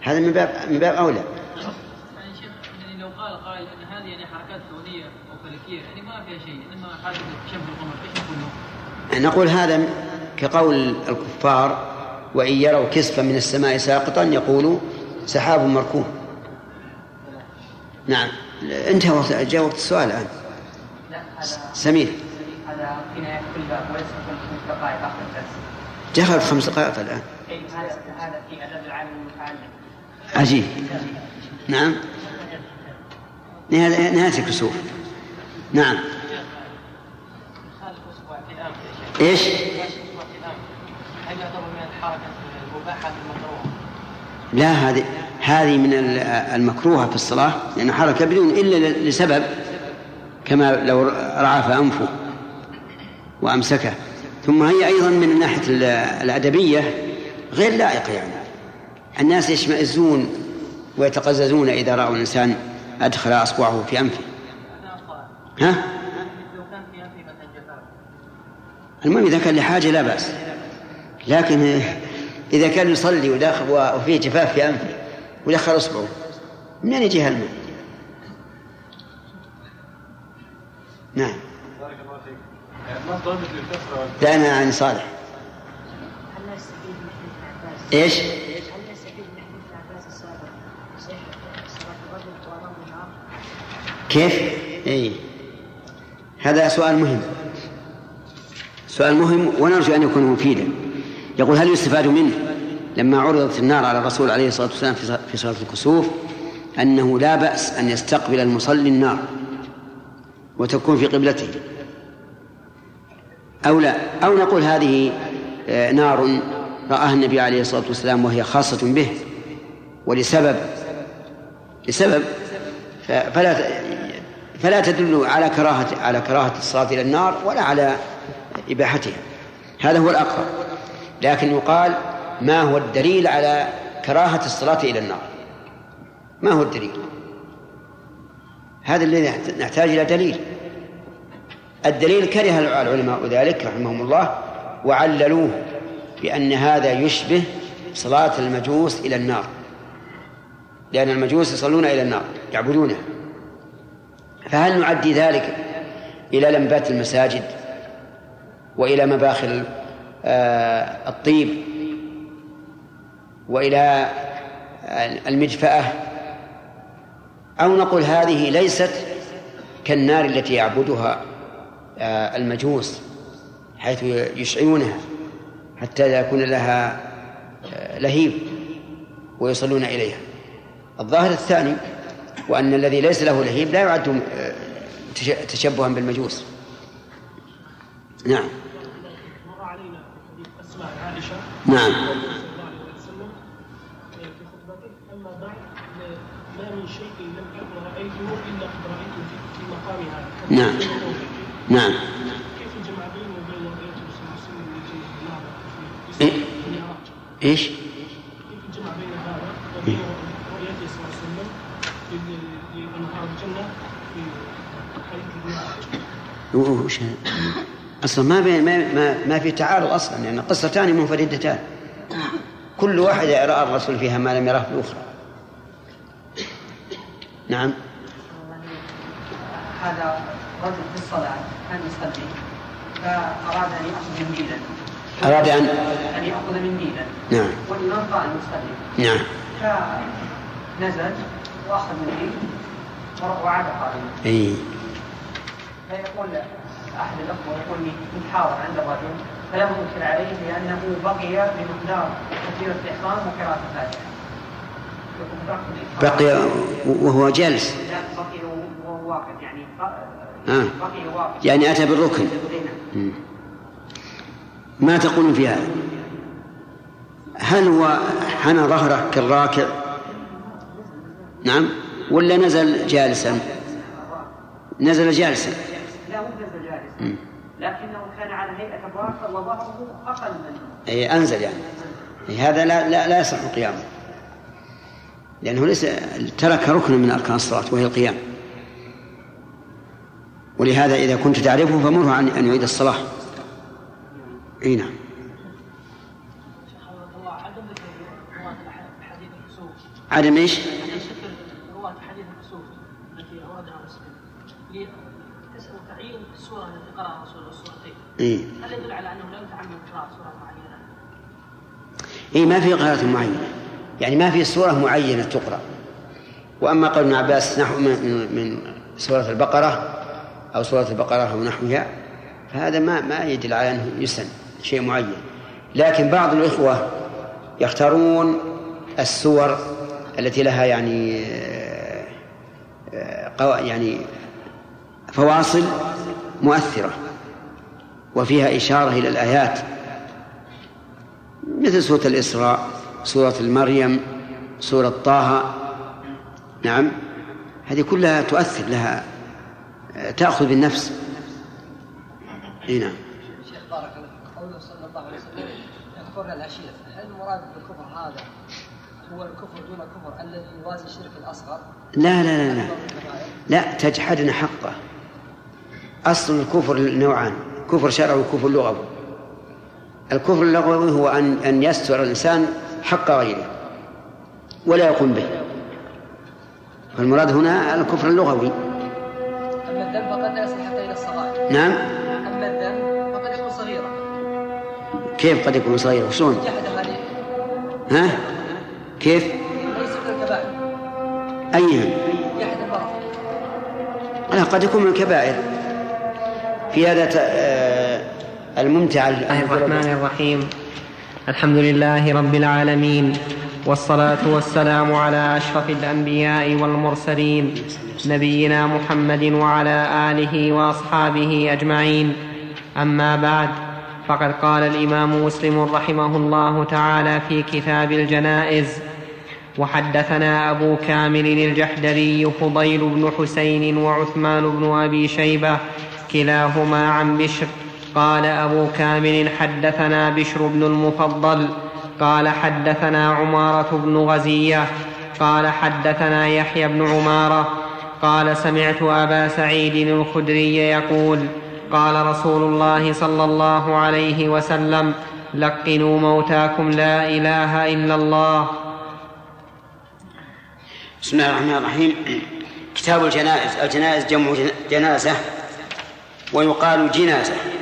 هذا من باب من باب أولى. يعني شيخ يعني لو قال قائل إن هذه يعني حركات كونية أو فلكية يعني ما فيها شيء انما حادثه شبه القمر إيش نقول؟ نقول هذا كقول الكفار وإن يروا كسفا من السماء ساقطا يقولوا سحاب مركوم. نعم انتهى وقت جاء وقت السؤال هذا سمير. هذا فينا كل باب وليس كل خمس دقائق الدرس. دخل خمس دقائق الآن. إيه، هذا في ادب العالم المتعلم. عجيب. نعم. نهاية نهاية الكسوف. نعم. إيش؟ هل يعتبر من الحركه المباحه المكروهه؟ لا هذه هذه من ال- المكروهة في الصلاة لأن حركة بدون إلا لسبب. كما لو رعف أنفه وأمسكه ثم هي أيضا من الناحية ال- الأدبية غير لائقة يعني الناس يشمئزون ويتقززون إذا رأوا الإنسان أدخل أصبعه في أنفه ها؟ المهم إذا كان لحاجة لا بأس لكن إذا كان يصلي وداخل وفيه جفاف في أنفه ودخل إصبعه منين يجي هالماء؟ نعم. بارك الله فيك. ما للكثره دعنا عن صالح؟ إيش؟ كيف؟ اي هذا سؤال مهم. سؤال مهم ونرجو أن يكون مفيدا. يقول هل يستفاد منه لما عرضت النار على الرسول عليه الصلاة والسلام في صلاة الكسوف أنه لا بأس أن يستقبل المصلي النار؟ وتكون في قبلته. أو لا أو نقول هذه آه، نار رآها النبي عليه الصلاة والسلام وهي خاصة به ولسبب لسبب فلا فلا تدل على كراهة على كراهة الصلاة إلى النار ولا على إباحتها. هذا هو الأقرب. لكن يقال ما هو الدليل على كراهة الصلاة إلى النار؟ ما هو الدليل؟ هذا الذي نحت- نحتاج إلى دليل. الدليل كره العلماء ذلك رحمهم الله وعللوه بأن هذا يشبه صلاة المجوس إلى النار. لأن المجوس يصلون إلى النار يعبدونها فهل نعدي ذلك إلى لمبات المساجد وإلى مباخر آه، الطيب وإلى المجفأة أو نقول هذه ليست كالنار التي يعبدها آه، المجوس حيث يشعلونها حتى يكون لها آه، لهيب ويصلون إليها. الظاهر الثاني وأن الذي ليس له لهيب لا يعد آه، تش- تشبها بالمجوس. نعم. مر علينا حديث أسماء عائشة. نعم صلى الله عليه وسلم في خطبته اما بعد ما من شيء لم اكن رايته الا قد رايته في, في مقام هذا نعم. نعم كيف الجمع بينه وبين رؤيه الرسول صلى الله عليه وسلم التي نهضت في إيه؟ في المعراج إيش؟ كيف الجمع بين هذا وبين رؤيته صلى الله عليه وسلم لل- لانهار الجنه في حديث المعراج وش؟ أصلا ما بين ما ما, في تعارض أصلا لأن يعني قصتان منفردتان كل واحدة راى الرسول فيها ما لم يراه في الاخرى نعم. هذا رجل في الصلاة كان يصلي. فأراد أن يأخذ منديلا أراد ان أن يأخذ منديلا نعم. والإمام قائم يصلي. نعم. فنزل وأخذ منديل وعاد قائما إي. فيقول أحد الأخوة يقول لي كنت حاضر عند الرجل فلم أنكر عليه لأنه بقي بمقدار تكبيرة الإحرام وقراءة الفاتحة. بقي وهو جالس. لا بقي وهو واقف يعني آه. بقي واقف يعني أتى بالركن. ما تقولون في هذا؟ هل هو حنى ظهره كالراكع؟ نعم. ولا نزل جالسا؟ نزل جالسا. لا هو نزل جالس مم. لكنه كان على هيئة الراكع وظهره أقل منه. أي أنزل يعني. هذا لا لا, لا يصح قيامه. لأنه ليس ترك ركنا من أركان الصلاة وهي القيام ولهذا إذا كنت تعرفه فمره عن أن يعيد الصلاة أي نعم عدم إيش؟ إيه؟ هل يدل على أنه لم يتعمد قراءة سورة معينة؟ إي ما في قراءة معينة يعني ما في سورة معينة تقرأ. وأما قول ابن عباس نحو من, من سورة البقرة أو سورة البقرة أو نحوها فهذا ما ما يدل على أنه يسن شيء معين. لكن بعض الإخوة يختارون السور التي لها يعني آه، يعني فواصل مؤثرة وفيها إشارة إلى الآيات مثل سورة الإسراء. سورة المريم سورة طه. نعم. هذه كلها تؤثر لها تأخذ بالنفس. إي نعم. شيخ بارك الله قوله صلى الله عليه وسلم يكفرنا العشيرة. هل المراد بالكفر هذا هو الكفر دون كفر الذي يوازي الشرك الأصغر؟ لا لا لا لا. لا تجحدنا حقه. أصل الكفر نوعان كفر شرعي وكفر لغوي. الكفر اللغوي هو أن أن يستر الإنسان حق غيره ولا يقوم به. فالمراد هنا الكفر اللغوي. أما الذنب فقد لا يصل حتى إلى الصغائر. نعم. أما الذنب فقد يكون صغيرا. كيف قد يكون صغيرا؟ هذه ها؟ كيف؟ ليس من الكبائر. أيها؟ جحد لا قد يكون من الكبائر. في هذا آه، الممتع الله الرحمن الرحيم. الحمد لله رب العالمين والصلاة والسلام على أشرف الأنبياء والمرسلين نبينا محمد وعلى آله وأصحابه أجمعين. أما بعد فقد قال الإمام مسلم رحمه الله تعالى في كتاب الجنائز وحدثنا أبو كامل الجحدري فضيل بن حسين وعثمان بن أبي شيبة كلاهما عن بشر قال أبو كامل حدثنا بشر بن المفضل قال حدثنا عمارة بن غزية قال حدثنا يحيى بن عمارة قال سمعت أبا سعيد الخدري يقول قال رسول الله صلى الله عليه وسلم لقنوا موتاكم لا إله إلا الله. بسم الله الرحمن الرحيم. كتاب الجنائز الجنائز جمع جنازة ويقال جنازة.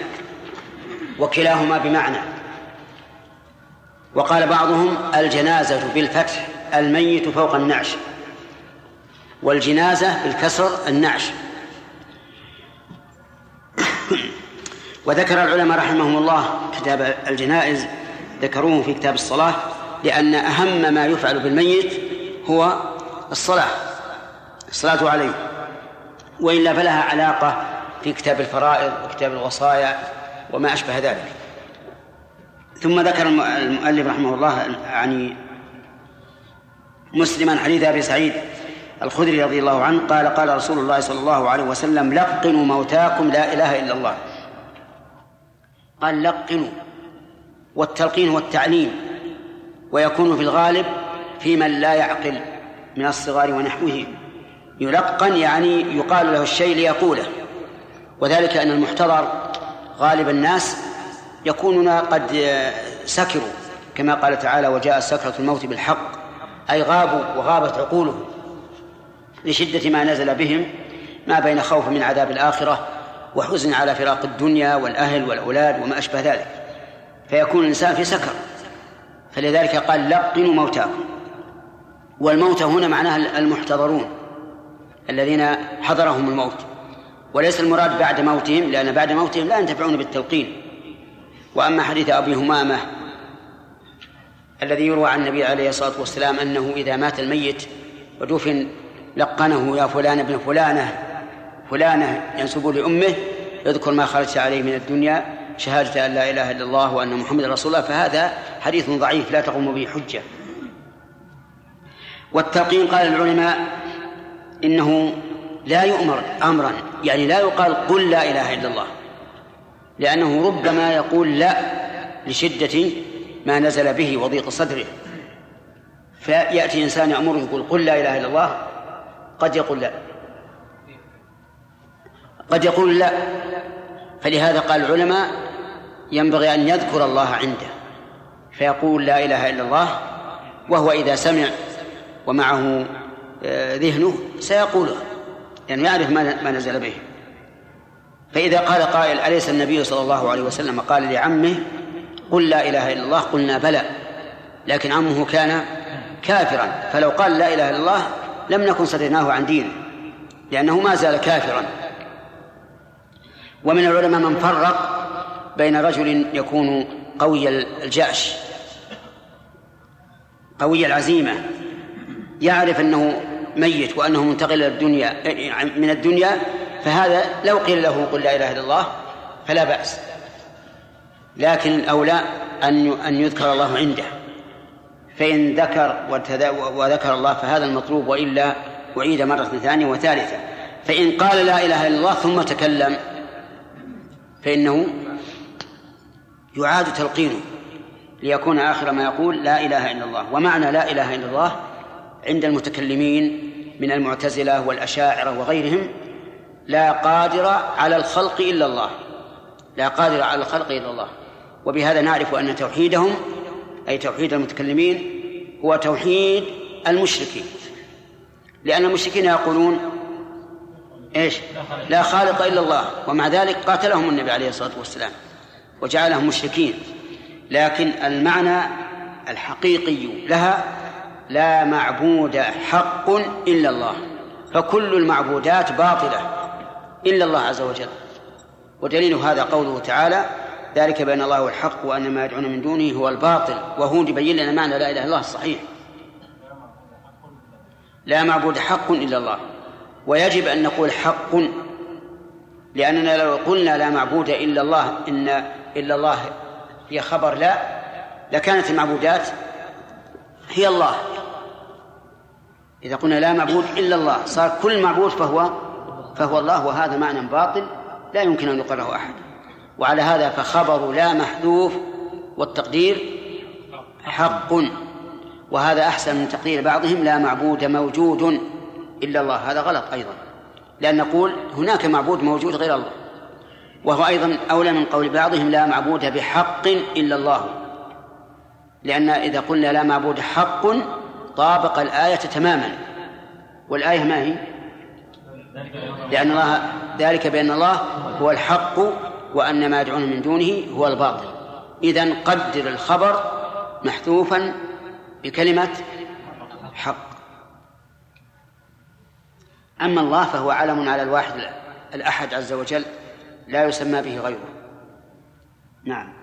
وكلاهما بمعنى. وقال بعضهم الجنازة بالفتح الميت فوق النعش. والجنازة بالكسر النعش. وذكر العلماء رحمهم الله كتاب الجنائز ذكروه في كتاب الصلاة لأن أهم ما يفعل بالميت هو الصلاة الصلاة عليه. وإلا فلها علاقة في كتاب الفرائض وكتاب الوصايا. وما أشبه ذلك. ثم ذكر المؤلف رحمه الله يعني مسلما حديث أبي سعيد الخدري رضي الله عنه قال قال رسول الله صلى الله عليه وسلم لقنوا موتاكم لا إله إلا الله. قال لقنوا. والتلقين هو التعليم ويكون في الغالب في من لا يعقل من الصغار ونحوه. يلقن يعني يقال له الشيء ليقوله. وذلك أن المحتضر غالب الناس يكونون قد سكروا كما قال تعالى وجاء سكرة الموت بالحق. أي غابوا وغابت عقولهم لشدة ما نزل بهم ما بين خوف من عذاب الآخرة وحزن على فراق الدنيا والأهل والأولاد وما أشبه ذلك. فيكون الإنسان في سكر. فلذلك قال لقنوا موتاكم. والموت هنا معناها المحتضرون الذين حضرهم الموت. وليس المراد بعد موتهم لأن بعد موتهم لا ينتفعون بالتلقين وأما حديث أبي همامة الذي يروى عن النبي عليه الصلاة والسلام أنه إذا مات الميت ودفن لقنه يا فلان ابن فلانة فلانة ينسب لأمه يذكر ما خرجت عليه من الدنيا شهادة أن لا إله إلا الله وأن محمد رسول الله فهذا حديث ضعيف لا تقوم به حجة. والتلقين قال العلماء إنه لا يؤمر أمرا يعني لا يقال قل لا إله إلا الله. لأنه ربما يقول لا لشدة ما نزل به وضيق صدره. فيأتي إنسان يأمره يقول قل لا إله إلا الله قد يقول لا. قد يقول لا. فلهذا قال العلماء ينبغي أن يذكر الله عنده. فيقول لا إله إلا الله وهو إذا سمع ومعه آه، ذهنه سيقولها لأنه يعني يعرف ما نزل به. فإذا قال قائل أليس النبي صلى الله عليه وسلم قال لعمه قل لا إله إلا الله قلنا بلى. لكن عمه كان كافرا. فلو قال لا إله إلا الله لم نكن صدرناه عن دينه لأنه ما زال كافرا. ومن العلماء من فرق بين رجل يكون قوي الجأش قوي العزيمة يعرف أنه ميت وأنه منتقل إلى الدنيا من الدنيا فهذا لو قيل له قل لا إله إلا الله فلا بأس. لكن الأولى أن أن يذكر الله عنده. فإن ذكر وذكر الله فهذا المطلوب وإلا أعيد مرة ثانية وثالثة. فإن قال لا إله إلا الله ثم تكلم فإنه يعاد تلقينه ليكون آخر ما يقول لا إله إلا الله. ومعنى لا إله إلا الله عند المتكلمين من المعتزلة والأشاعرة وغيرهم لا قادر على الخلق إلا الله. لا قادر على الخلق إلا الله. وبهذا نعرف أن توحيدهم أي توحيد المتكلمين هو توحيد المشركين. لأن المشركين يقولون إيش؟ لا خالق إلا الله. ومع ذلك قاتلهم النبي عليه الصلاة والسلام وجعلهم مشركين. لكن المعنى الحقيقي لها لا معبود حق إلا الله فكل المعبودات باطلة إلا الله عز وجل. ودليل هذا قوله تعالى ذلك بأن الله هو الحق وأن ما يدعون من دونه هو الباطل. وهو يبين لنا معنى لا إله إلا الله الصحيح. لا معبود حق إلا الله. ويجب أن نقول حق لأننا لو قلنا لا معبود إلا الله إن إلا الله هي خبر لا لكانت المعبودات هي الله. إذا قلنا لا معبود إلا الله صار كل معبود فهو فهو الله وهذا معنى باطل لا يمكن أن يقره أحد. وعلى هذا فخبر لا محذوف والتقدير حق. وهذا أحسن من تقدير بعضهم لا معبود موجود إلا الله. هذا غلط أيضا لأن نقول هناك معبود موجود غير الله. وهو أيضا أولى من قول بعضهم لا معبود بحق إلا الله. لأن إذا قلنا لا معبود حق طابق الآية تماما. والآية ما هي؟ لأن الله ذلك بأن الله هو الحق وأن ما يدعون من دونه هو الباطل. إذا قدر الخبر محذوفا بكلمة حق. أما الله فهو علم على الواحد الأحد عز وجل لا يسمى به غيره. نعم.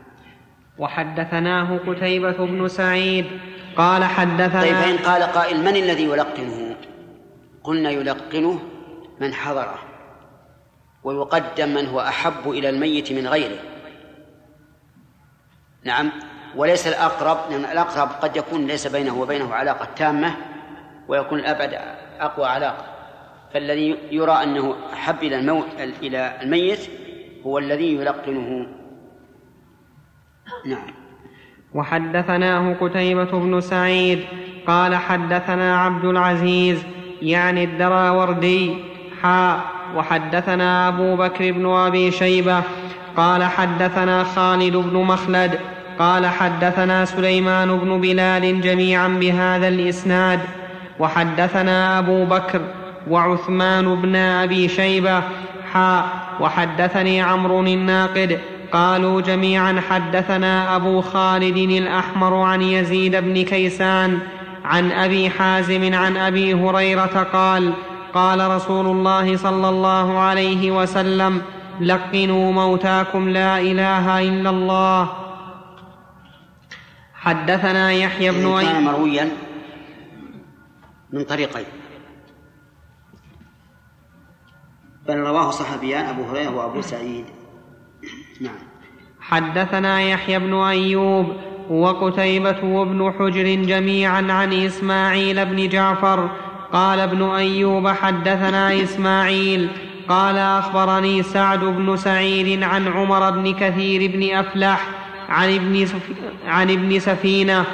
وحدثناه قتيبة بن سعيد قال حدثنا طيب فإن قال قائل من الذي يلقنه؟ قلنا يلقنه من حضره ويقدم من هو أحب إلى الميت من غيره. نعم وليس الأقرب لأن الأقرب قد يكون ليس بينه وبينه علاقة تامة ويكون الأبعد أقوى علاقة. فالذي يرى أنه أحب إلى إلى الميت هو الذي يلقنه. نعم. وحدثناه قتيبة بن سعيد قال حدثنا عبد العزيز يعني الدراوردي حاء وحدثنا أبو بكر بن أبي شيبة قال حدثنا خالد بن مخلد قال حدثنا سليمان بن بلال جميعا بهذا الإسناد. وحدثنا أبو بكر وعثمان بن أبي شيبة حاء وحدثني عمرو الناقد قالوا جميعا حدثنا أبو خالد الأحمر عن يزيد بن كيسان عن أبي حازم عن أبي هريرة قال قال رسول الله صلى الله عليه وسلم لقنوا موتاكم لا إله إلا الله. حدثنا يحيى بن أيوب كان مرويا من طريقين. بل رواه صحابيان أبو هريرة وأبو سعيد. نعم. حدثنا يحيى بن أيوب وقتيبة وابن حجر جميعا عن إسماعيل بن جعفر. قال ابن أيوب حدثنا إسماعيل قال أخبرني سعد بن سعيد عن عمر بن كثير بن أفلح عن ابن, عن ابن سفينة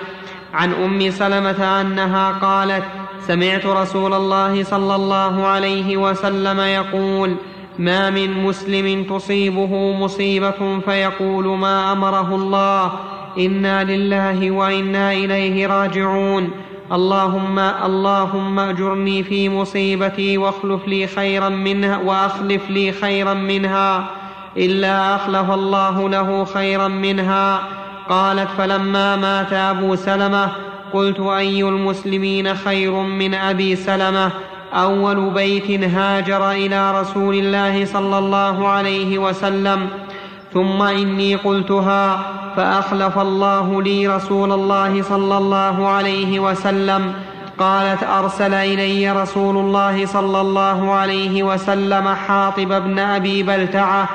عن أم سلمة أنها قالت سمعت رسول الله صلى الله عليه وسلم يقول ما من مسلم تصيبه مصيبة فيقول ما أمره الله إنا لله وإنا إليه راجعون. اللهم اللهم أجرني في مصيبتي واخلف لي خيرا منها وأخلف لي خيرا منها. إلا أخلف الله له خيرا منها. قالت فلما مات أبو سلمة قلت أي المسلمين خير من أبي سلمة؟ أول بيت هاجر إلى رسول الله صلى الله عليه وسلم. ثم إني قلتها فأخلف الله لي رسول الله صلى الله عليه وسلم. قالت أرسل إلي رسول الله صلى الله عليه وسلم حاطب بن أبي بلتعة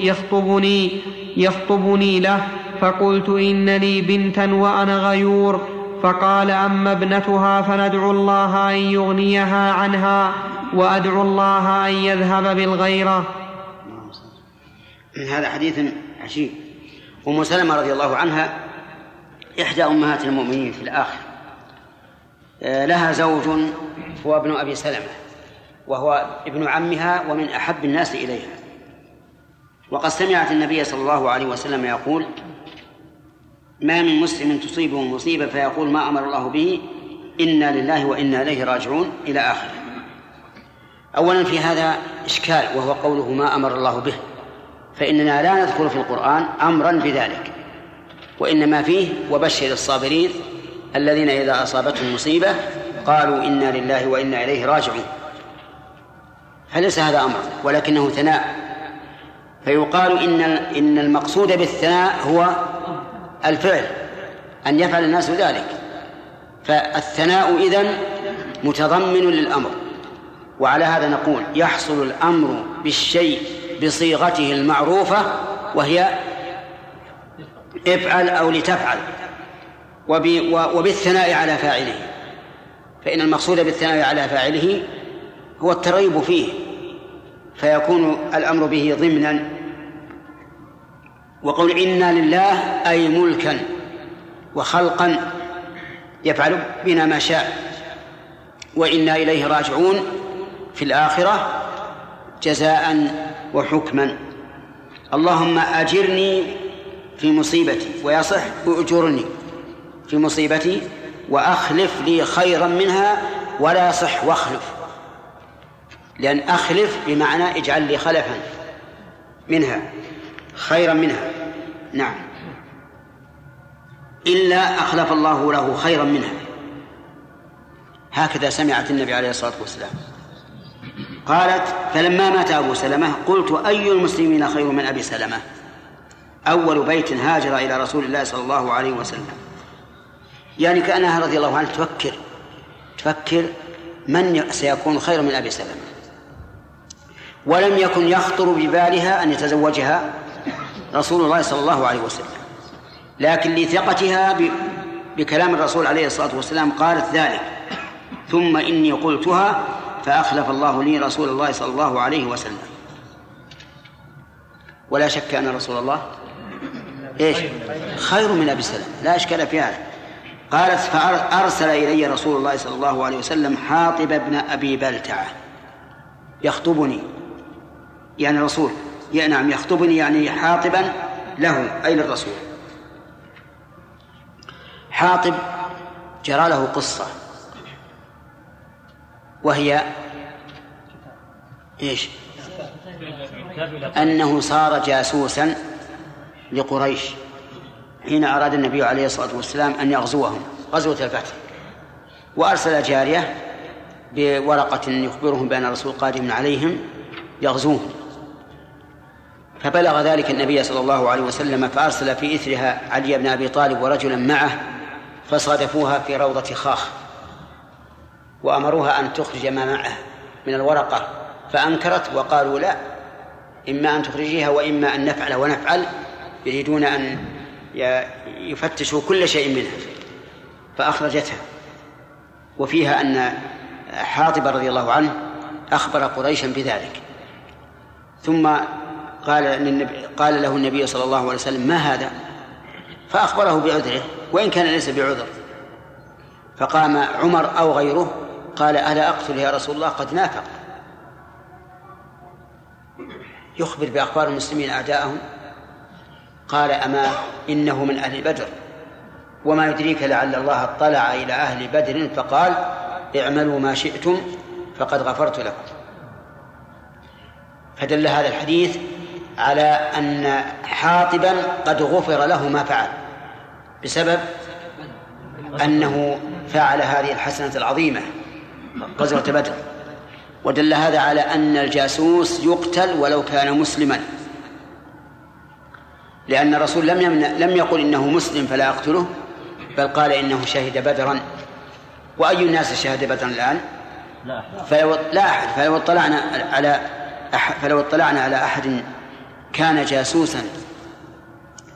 يخطبني يخطبني له فقلت ان لي بنتا وأنا غيور. فقال أما ابنتها فندعو الله أن يغنيها عنها وأدعو الله أن يذهب بالغيرة. هذا حديث عجيب. أم سلمة رضي الله عنها إحدى أمهات المؤمنين في الآخر. آه، لها زوج هو ابن أبي سلمة وهو ابن عمها ومن أحب الناس إليها. وقد سمعت النبي صلى الله عليه وسلم يقول ما من مسلم تصيبه مصيبة فيقول ما أمر الله به إنا لله وإنا إليه راجعون إلى آخره. أولا في هذا إشكال وهو قوله ما أمر الله به. فإننا لا نذكر في القرآن أمرا بذلك وإنما فيه وبشر الصابرين الذين إذا أصابتهم مصيبة قالوا إنا لله وإنا إليه راجعون. فليس هذا أمر ولكنه ثناء. فيقال إن إن المقصود بالثناء هو الفعل أن يفعل الناس ذلك. فالثناء إذن متضمن للأمر. وعلى هذا نقول يحصل الأمر بالشيء بصيغته المعروفة وهي افعل أو لتفعل وبالثناء على فاعله. فإن المقصود بالثناء على فاعله هو الترغيب فيه فيكون الأمر به ضمنا وقول إنا لله أي ملكا وخلقا يفعل بنا ما شاء وإنا إليه راجعون في الآخرة جزاء وحكما. اللهم أجرني في مصيبتي ويصح أجرني في مصيبتي وأخلف لي خيرا منها ولا يصح واخلف. لأن أخلف بمعنى اجعل لي خلفا منها. خيرا منها. نعم. إلا أخلف الله له خيرا منها. هكذا سمعت النبي عليه الصلاة والسلام. قالت فلما مات أبو سلمة قلت أي المسلمين خير من أبي سلمة؟ أول بيت هاجر إلى رسول الله صلى الله عليه وسلم. يعني كأنها رضي الله عنها تفكر تفكر من سيكون خير من أبي سلمة. ولم يكن يخطر ببالها أن يتزوجها رسول الله صلى الله عليه وسلم. لكن لثقتها بكلام الرسول عليه الصلاة والسلام قالت ذلك. ثم إني قلتها فأخلف الله لي رسول الله صلى الله عليه وسلم. ولا شك أن رسول الله إيش؟ خير من أبي سلمة. لا إشكال في هذا. قالت فأرسل إلي رسول الله صلى الله عليه وسلم حاطب بن أبي بلتعة. يخطبني. يعني نعم يخطبني يعني حاطبا له أي للرسول. حاطب جرى له قصة. وهي إيش؟ أنه صار جاسوسا لقريش حين أراد النبي عليه الصلاة والسلام أن يغزوهم غزوة الفتح. وأرسل جارية بورقة يخبرهم بأن الرسول قادم عليهم يغزوهم. فبلغ ذلك النبي صلى الله عليه وسلم فأرسل في إثرها علي بن أبي طالب ورجلا معه فصادفوها في روضة خاخ وأمروها أن تخرج ما معه من الورقة فأنكرت وقالوا لا إما أن تخرجيها وإما أن نفعل ونفعل يريدون أن يفتشوا كل شيء منها فأخرجتها. وفيها أن حاطب رضي الله عنه أخبر قريشا بذلك. ثم قال للنبي قال له النبي صلى الله عليه وسلم ما هذا؟ فأخبره بعذره وإن كان ليس بعذر. فقام عمر أو غيره قال ألا أقتل يا رسول الله؟ قد نافق. يخبر بأخبار المسلمين أعداءهم قال أما إنه من أهل بدر وما يدريك لعل الله اطلع إلى أهل بدر فقال اعملوا ما شئتم فقد غفرت لكم. فدل هذا الحديث على أن حاطبا قد غفر له ما فعل. بسبب أنه فعل هذه الحسنة العظيمة غزوة بدر. ودل هذا على أن الجاسوس يقتل ولو كان مسلما. لأن الرسول لم يمنع لم يقل إنه مسلم فلا أقتله بل قال إنه شهد بدرا. وأي الناس شهد بدرا الآن؟ لا فلو لا أحد. فلو اطلعنا على أحد فلو اطلعنا على أحد كان جاسوسا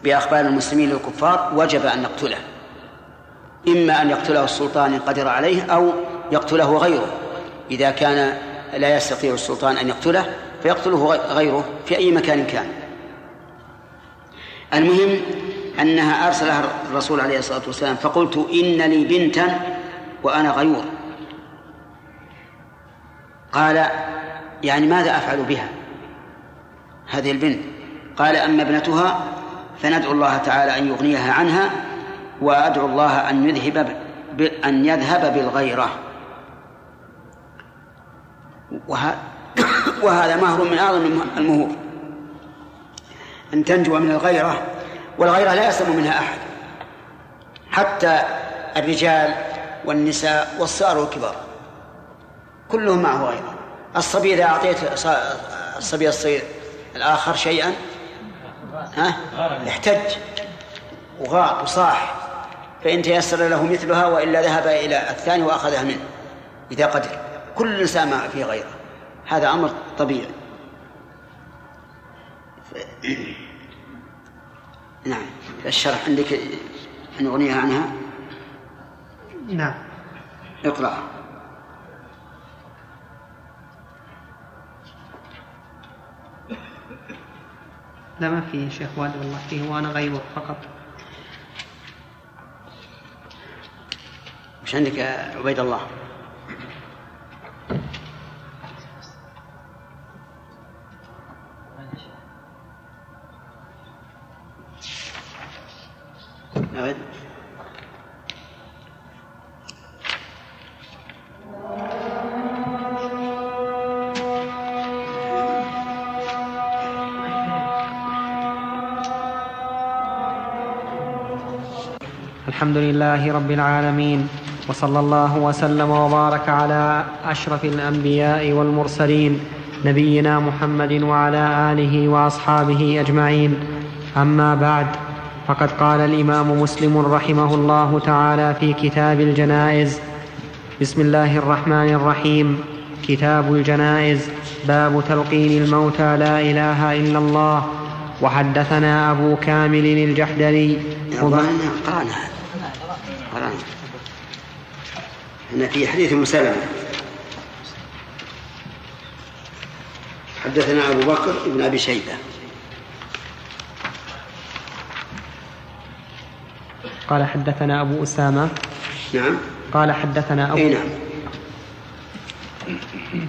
بأخبار المسلمين للكفار وجب أن نقتله إما أن يقتله السلطان إن قدر عليه أو يقتله غيره. إذا كان لا يستطيع السلطان أن يقتله فيقتله غيره في أي مكان كان. المهم أنها أرسلها الرسول عليه الصلاة والسلام فقلت إن لي بنتا وأنا غيور. قال يعني ماذا أفعل بها؟ هذه البنت. قال أما ابنتها فندعو الله تعالى أن يغنيها عنها وأدعو الله أن يذهب أن يذهب بالغيرة. وهذا مهر من أعظم المهور. أن تنجو من الغيرة والغيرة لا يسلم منها أحد. حتى الرجال والنساء والصغار والكبار. كلهم معه غيرة الصبي إذا أعطيت الصبي الصغير الآخر شيئا؟ ها؟ احتج وغاط وصاح فإن تيسر له مثلها وإلا ذهب إلى الثاني وأخذها منه إذا قدر. كل إنسان ما فيه غيره. هذا أمر طبيعي. نعم. الشرح عندك أن أغنيها عنها؟ نعم. اقرأ. لا ما فيه شيخ والد والله فيه وأنا غيور فقط وش عندك يا عبيد الله؟ الحمد لله رب العالمين وصلى الله وسلم وبارك على أشرف الأنبياء والمرسلين نبينا محمد وعلى آله وأصحابه أجمعين. أما بعد فقد قال الإمام مسلم رحمه الله تعالى في كتاب الجنائز بسم الله الرحمن الرحيم. كتاب الجنائز باب تلقين الموتى لا إله إلا الله. وحدثنا أبو كامل الجحدري. قرانا هنا في حديث مسلمة حدثنا أبو بكر بن أبي شيبة. قال حدثنا أبو أسامة. نعم. قال حدثنا أبو أي نعم.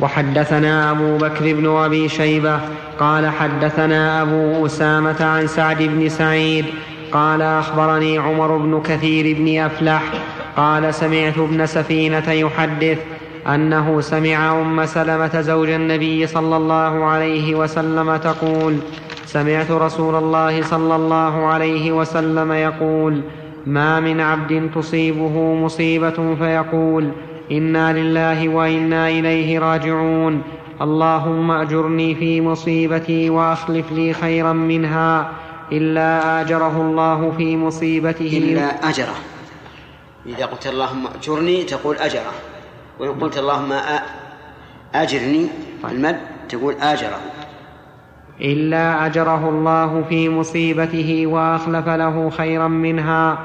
وحدثنا أبو بكر بن أبي شيبة. قال حدثنا أبو أسامة عن سعد بن سعيد. قال أخبرني عمر بن كثير بن أفلح قال سمعت ابن سفينة يحدث أنه سمع أم سلمة زوج النبي صلى الله عليه وسلم تقول سمعت رسول الله صلى الله عليه وسلم يقول ما من عبد تصيبه مصيبة فيقول إنا لله وإنا إليه راجعون اللهم أجرني في مصيبتي وأخلف لي خيرا منها إلا آجره الله في مصيبته. إلا أجره. إذا قلت اللهم أجرني تقول أجره وإن قلت اللهم أجرني المد تقول آجره. إلا أجره الله في مصيبته وأخلف له خيرا منها.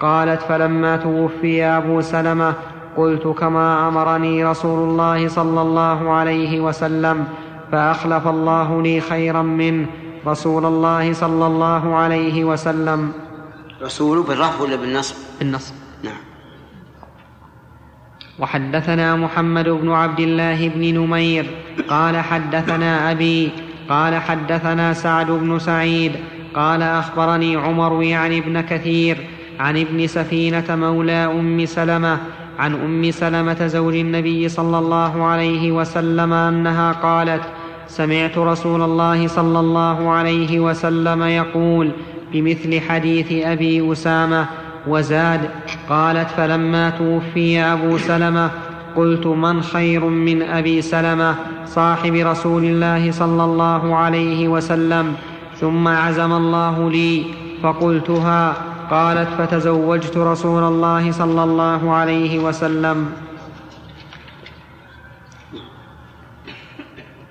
قالت فلما توفي أبو سلمة قلت كما أمرني رسول الله صلى الله عليه وسلم فأخلف الله لي خيرا منه رسول الله صلى الله عليه وسلم. رسول بالرفع ولا بالنصب؟ بالنصب. وحدثنا محمد بن عبد الله بن نمير قال حدثنا أبي قال حدثنا سعد بن سعيد قال أخبرني عمر يعني ابن كثير عن ابن سفينة مولى أم سلمة عن أم سلمة زوج النبي صلى الله عليه وسلم أنها قالت سمعت رسول الله صلى الله عليه وسلم يقول بمثل حديث أبي أسامة وزاد قالت فلما توفي أبو سلمة قلت من خير من أبي سلمة صاحب رسول الله صلى الله عليه وسلم ثم عزم الله لي فقلتها قالت فتزوجت رسول الله صلى الله عليه وسلم.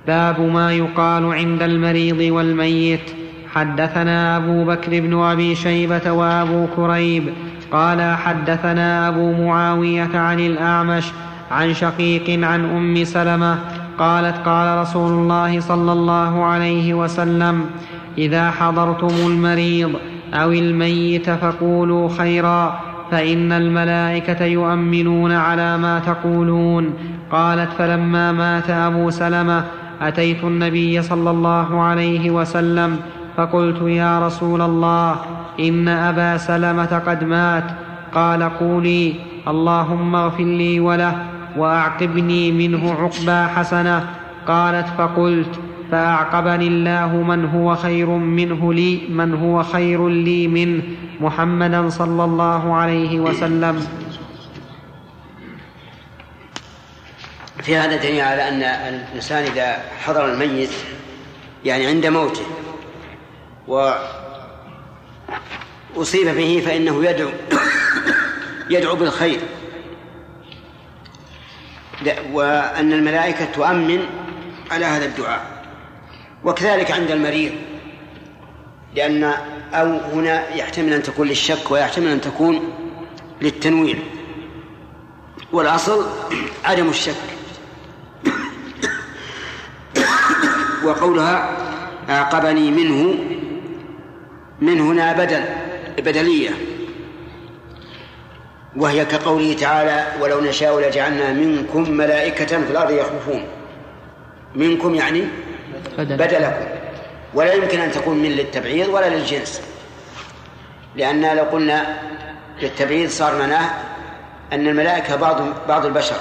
باب ما يقال عند المريض والميت. حدثنا أبو بكر بن أبي شيبة وأبو كريب قال حدثنا أبو معاوية عن الأعمش عن شقيق عن أم سلمة قالت قال رسول الله صلى الله عليه وسلم إذا حضرتم المريض أو الميت فقولوا خيرا فإن الملائكة يؤمنون على ما تقولون. قالت فلما مات أبو سلمة أتيت النبي صلى الله عليه وسلم فقلت يا رسول الله إن أبا سلمة قد مات. قال قولي اللهم اغفر لي وله وأعقبني منه عقبى حسنة. قالت فقلت فأعقبني الله من هو خير منه لي من هو خير لي منه. محمدا صلى الله عليه وسلم. في هذا دليل على أن الإنسان إذا حضر الميت يعني عند موته وأصيب به فإنه يدعو يدعو بالخير. وأن الملائكة تؤمن على هذا الدعاء. وكذلك عند المريض لأن أو هنا يحتمل أن تكون للشك ويحتمل أن تكون للتنوير. والأصل عدم الشك. وقولها أعقبني منه من هنا بدل بدلية. وهي كقوله تعالى ولو نشاء لجعلنا منكم ملائكة في الأرض يخلفون منكم يعني بدل. بدلكم. ولا يمكن أن تكون من للتبعيض ولا للجنس. لأن لو قلنا للتبعيض صار معناه أن الملائكة بعض بعض البشر.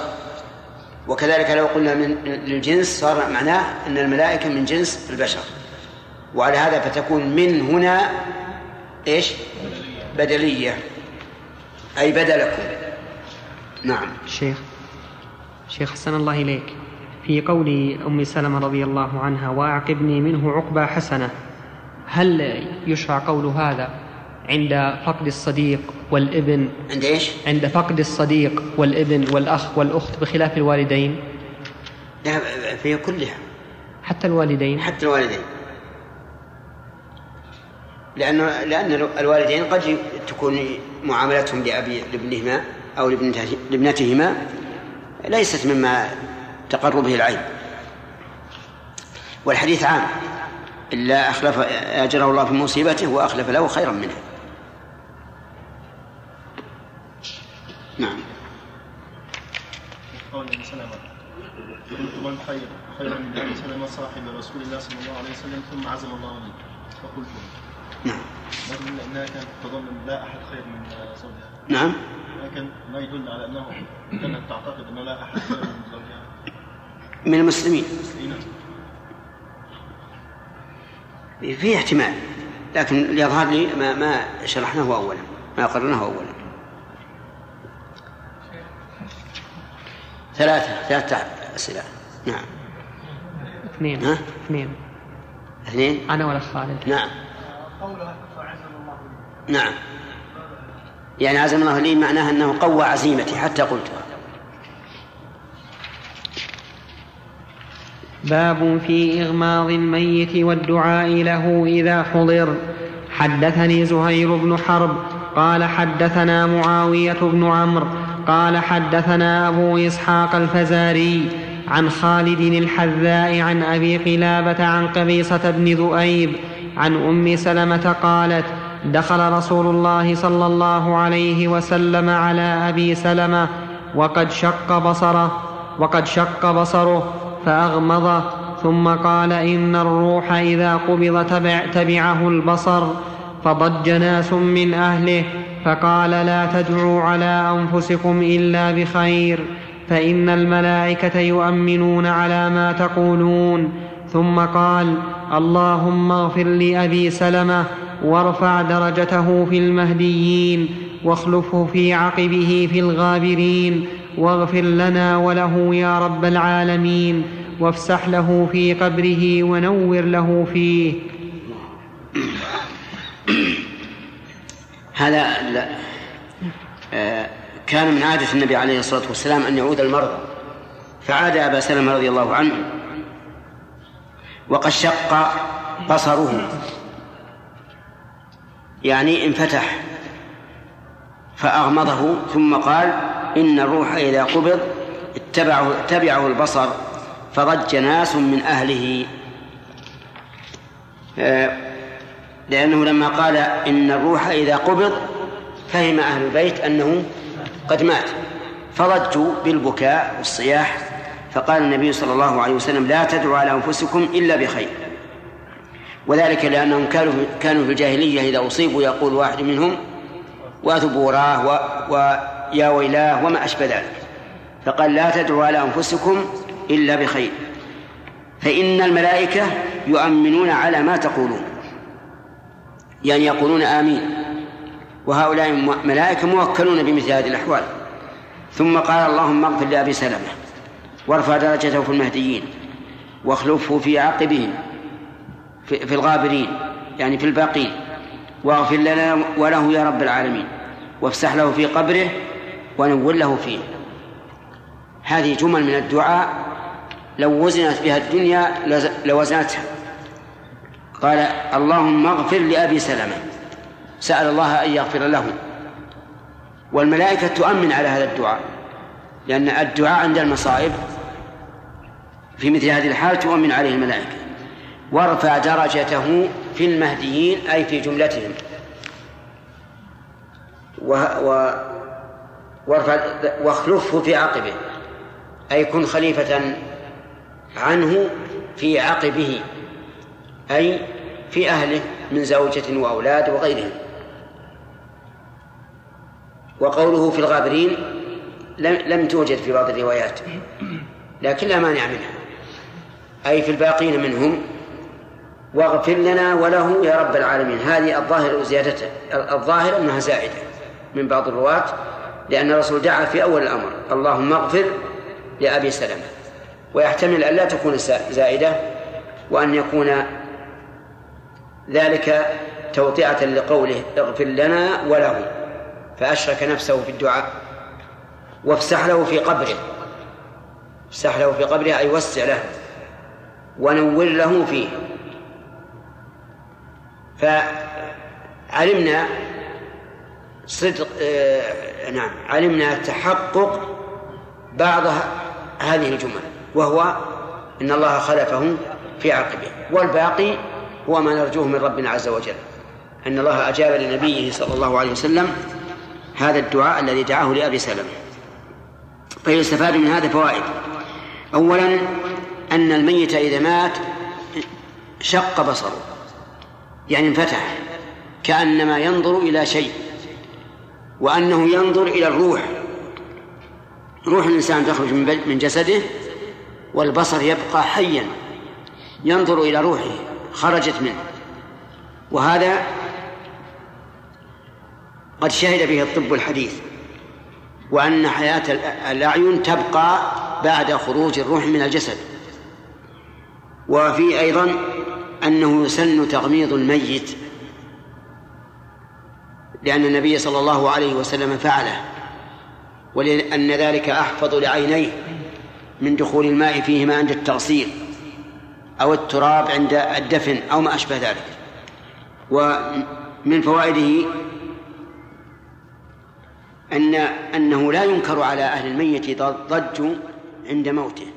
وكذلك لو قلنا من للجنس صار معناه أن الملائكة من جنس البشر. وعلى هذا فتكون من هنا إيش؟ بدلية. أي بدلكم. نعم. شيخ شيخ حسن الله إليك. في قول أم سلمة رضي الله عنها وأعقبني منه عقبى حسنة. هل يشرع قول هذا عند فقد الصديق والابن؟ عند إيش؟ عند فقد الصديق والابن والأخ والأخت بخلاف الوالدين؟ لا في كلها. حتى الوالدين. حتى الوالدين. لأنه لأن الوالدين قد تكون معاملتهم لأبي لابنهما أو لابنتهما ليست مما تقر به العين. والحديث عام. إلا أخلف أجره الله في مصيبته وأخلف له خيرا منها نعم. قول سلمة قلت من خير خير من سلمة صاحب رسول الله صلى الله عليه وسلم ثم عزم الله لي فقلت. نعم. رغم انها كانت تظن أن لا أحد خير من زوجها. نعم. لكن ما يدل على أنه كانت تعتقد أن لا أحد خير من زوجها. من المسلمين. أي نعم. في احتمال لكن يظهر لي ما ما شرحناه اولا ما قررناه اولا. ثلاثة ثلاثة أسئلة. نعم. اثنين. ها؟ اثنين. اثنين؟ أنا والأخ خالد نعم. نعم. يعني عزم الله لي معناها أنه قوى عزيمتي حتى قلتها باب في إغماض الميت والدعاء له إذا حضر. حدثني زهير بن حرب قال حدثنا معاوية بن عمرو قال حدثنا أبو إسحاق الفزاري عن خالد الحذاء عن أبي قلابة عن قبيصة بن ذؤيب عن أم سلمة قالت دخل رسول الله صلى الله عليه وسلم على أبي سلمة وقد شق بصره وقد شق بصره فاغمضه ثم قال إن الروح إذا قبض تبع تبعه البصر فضج ناس من أهله فقال لا تدعوا على أنفسكم إلا بخير فإن الملائكة يؤمنون على ما تقولون ثم قال اللهم اغفر لابي سلمة وارفع درجته في المهديين واخلفه في عقبه في الغابرين واغفر لنا وله يا رب العالمين وافسح له في قبره ونور له فيه. هذا آه كان من عادة النبي عليه الصلاة والسلام أن يعود المرضى. فعاد أبا سلمة رضي الله عنه وقد شق بصره. يعني انفتح فأغمضه ثم قال إن الروح إذا قبض اتبعه, اتبعه البصر فضج ناس من أهله. لأنه لما قال إن الروح إذا قبض فهم أهل البيت أنه قد مات. فضجوا بالبكاء والصياح فقال النبي صلى الله عليه وسلم لا تدعوا على أنفسكم إلا بخير. وذلك لأنهم كانوا كانوا في الجاهلية إذا أصيبوا يقول واحد منهم وثبوراه ويا ويلاه وما أشبه ذلك. فقال لا تدعوا على أنفسكم إلا بخير. فإن الملائكة يؤمنون على ما تقولون. يعني يقولون آمين. وهؤلاء ملائكة موكلون بمثل هذه الأحوال. ثم قال اللهم اغفر لأبي سلمة. وارفع درجته في المهديين واخلفه في عقبهم في الغابرين يعني في الباقين. واغفر لنا وله يا رب العالمين. وافسح له في قبره ونور له فيه. هذه جمل من الدعاء. لو وزنت بها الدنيا لوزنتها. قال اللهم اغفر لأبي سلمة. سأل الله أن يغفر له. والملائكة تؤمن على هذا الدعاء. لأن الدعاء عند المصائب في مثل هذه الحال تؤمن عليه الملائكة. وارفع درجته في المهديين أي في جملتهم. و... و... وارفع واخلفه في عقبه. أي كن خليفة عنه في عقبه. أي في أهله من زوجة وأولاد وغيرهم. وقوله في الغابرين لم, توجد في بعض الروايات. لكن لا مانع منها. أي في الباقين منهم واغفر لنا وله يا رب العالمين. هذه الظاهر زيادته الظاهر أنها زائدة من بعض الرواة لأن الرسول دعا في أول الأمر. اللهم اغفر لأبي سلمة. ويحتمل أن لا تكون زائدة وأن يكون ذلك توطئة لقوله اغفر لنا وله فأشرك نفسه في الدعاء. وافسح له في قبره. افسح له في قبره أي وسع له. ونور له فيه. فعلمنا صدق آه نعم علمنا تحقق بعض هذه الجمل وهو إن الله خلفه في عقبه. والباقي هو ما نرجوه من ربنا عز وجل. إن الله أجاب لنبيه صلى الله عليه وسلم هذا الدعاء الذي دعاه لأبي سلمة. فيستفاد من هذا فوائد. اولا أن الميت إذا مات شق بصره يعني انفتح كأنما ينظر إلى شيء وأنه ينظر إلى الروح. روح الإنسان تخرج من جسده والبصر يبقى حيا ينظر إلى روحه خرجت منه. وهذا قد شهد به الطب الحديث. وأن حياة الأعين تبقى بعد خروج الروح من الجسد. وفي أيضا أنه يسن تغميض الميت لأن النبي صلى الله عليه وسلم فعله ولأن ذلك أحفظ لعينيه من دخول الماء فيهما عند التغسيل أو التراب عند الدفن أو ما أشبه ذلك. ومن فوائده أن أنه لا ينكر على أهل الميت ضج عند موته.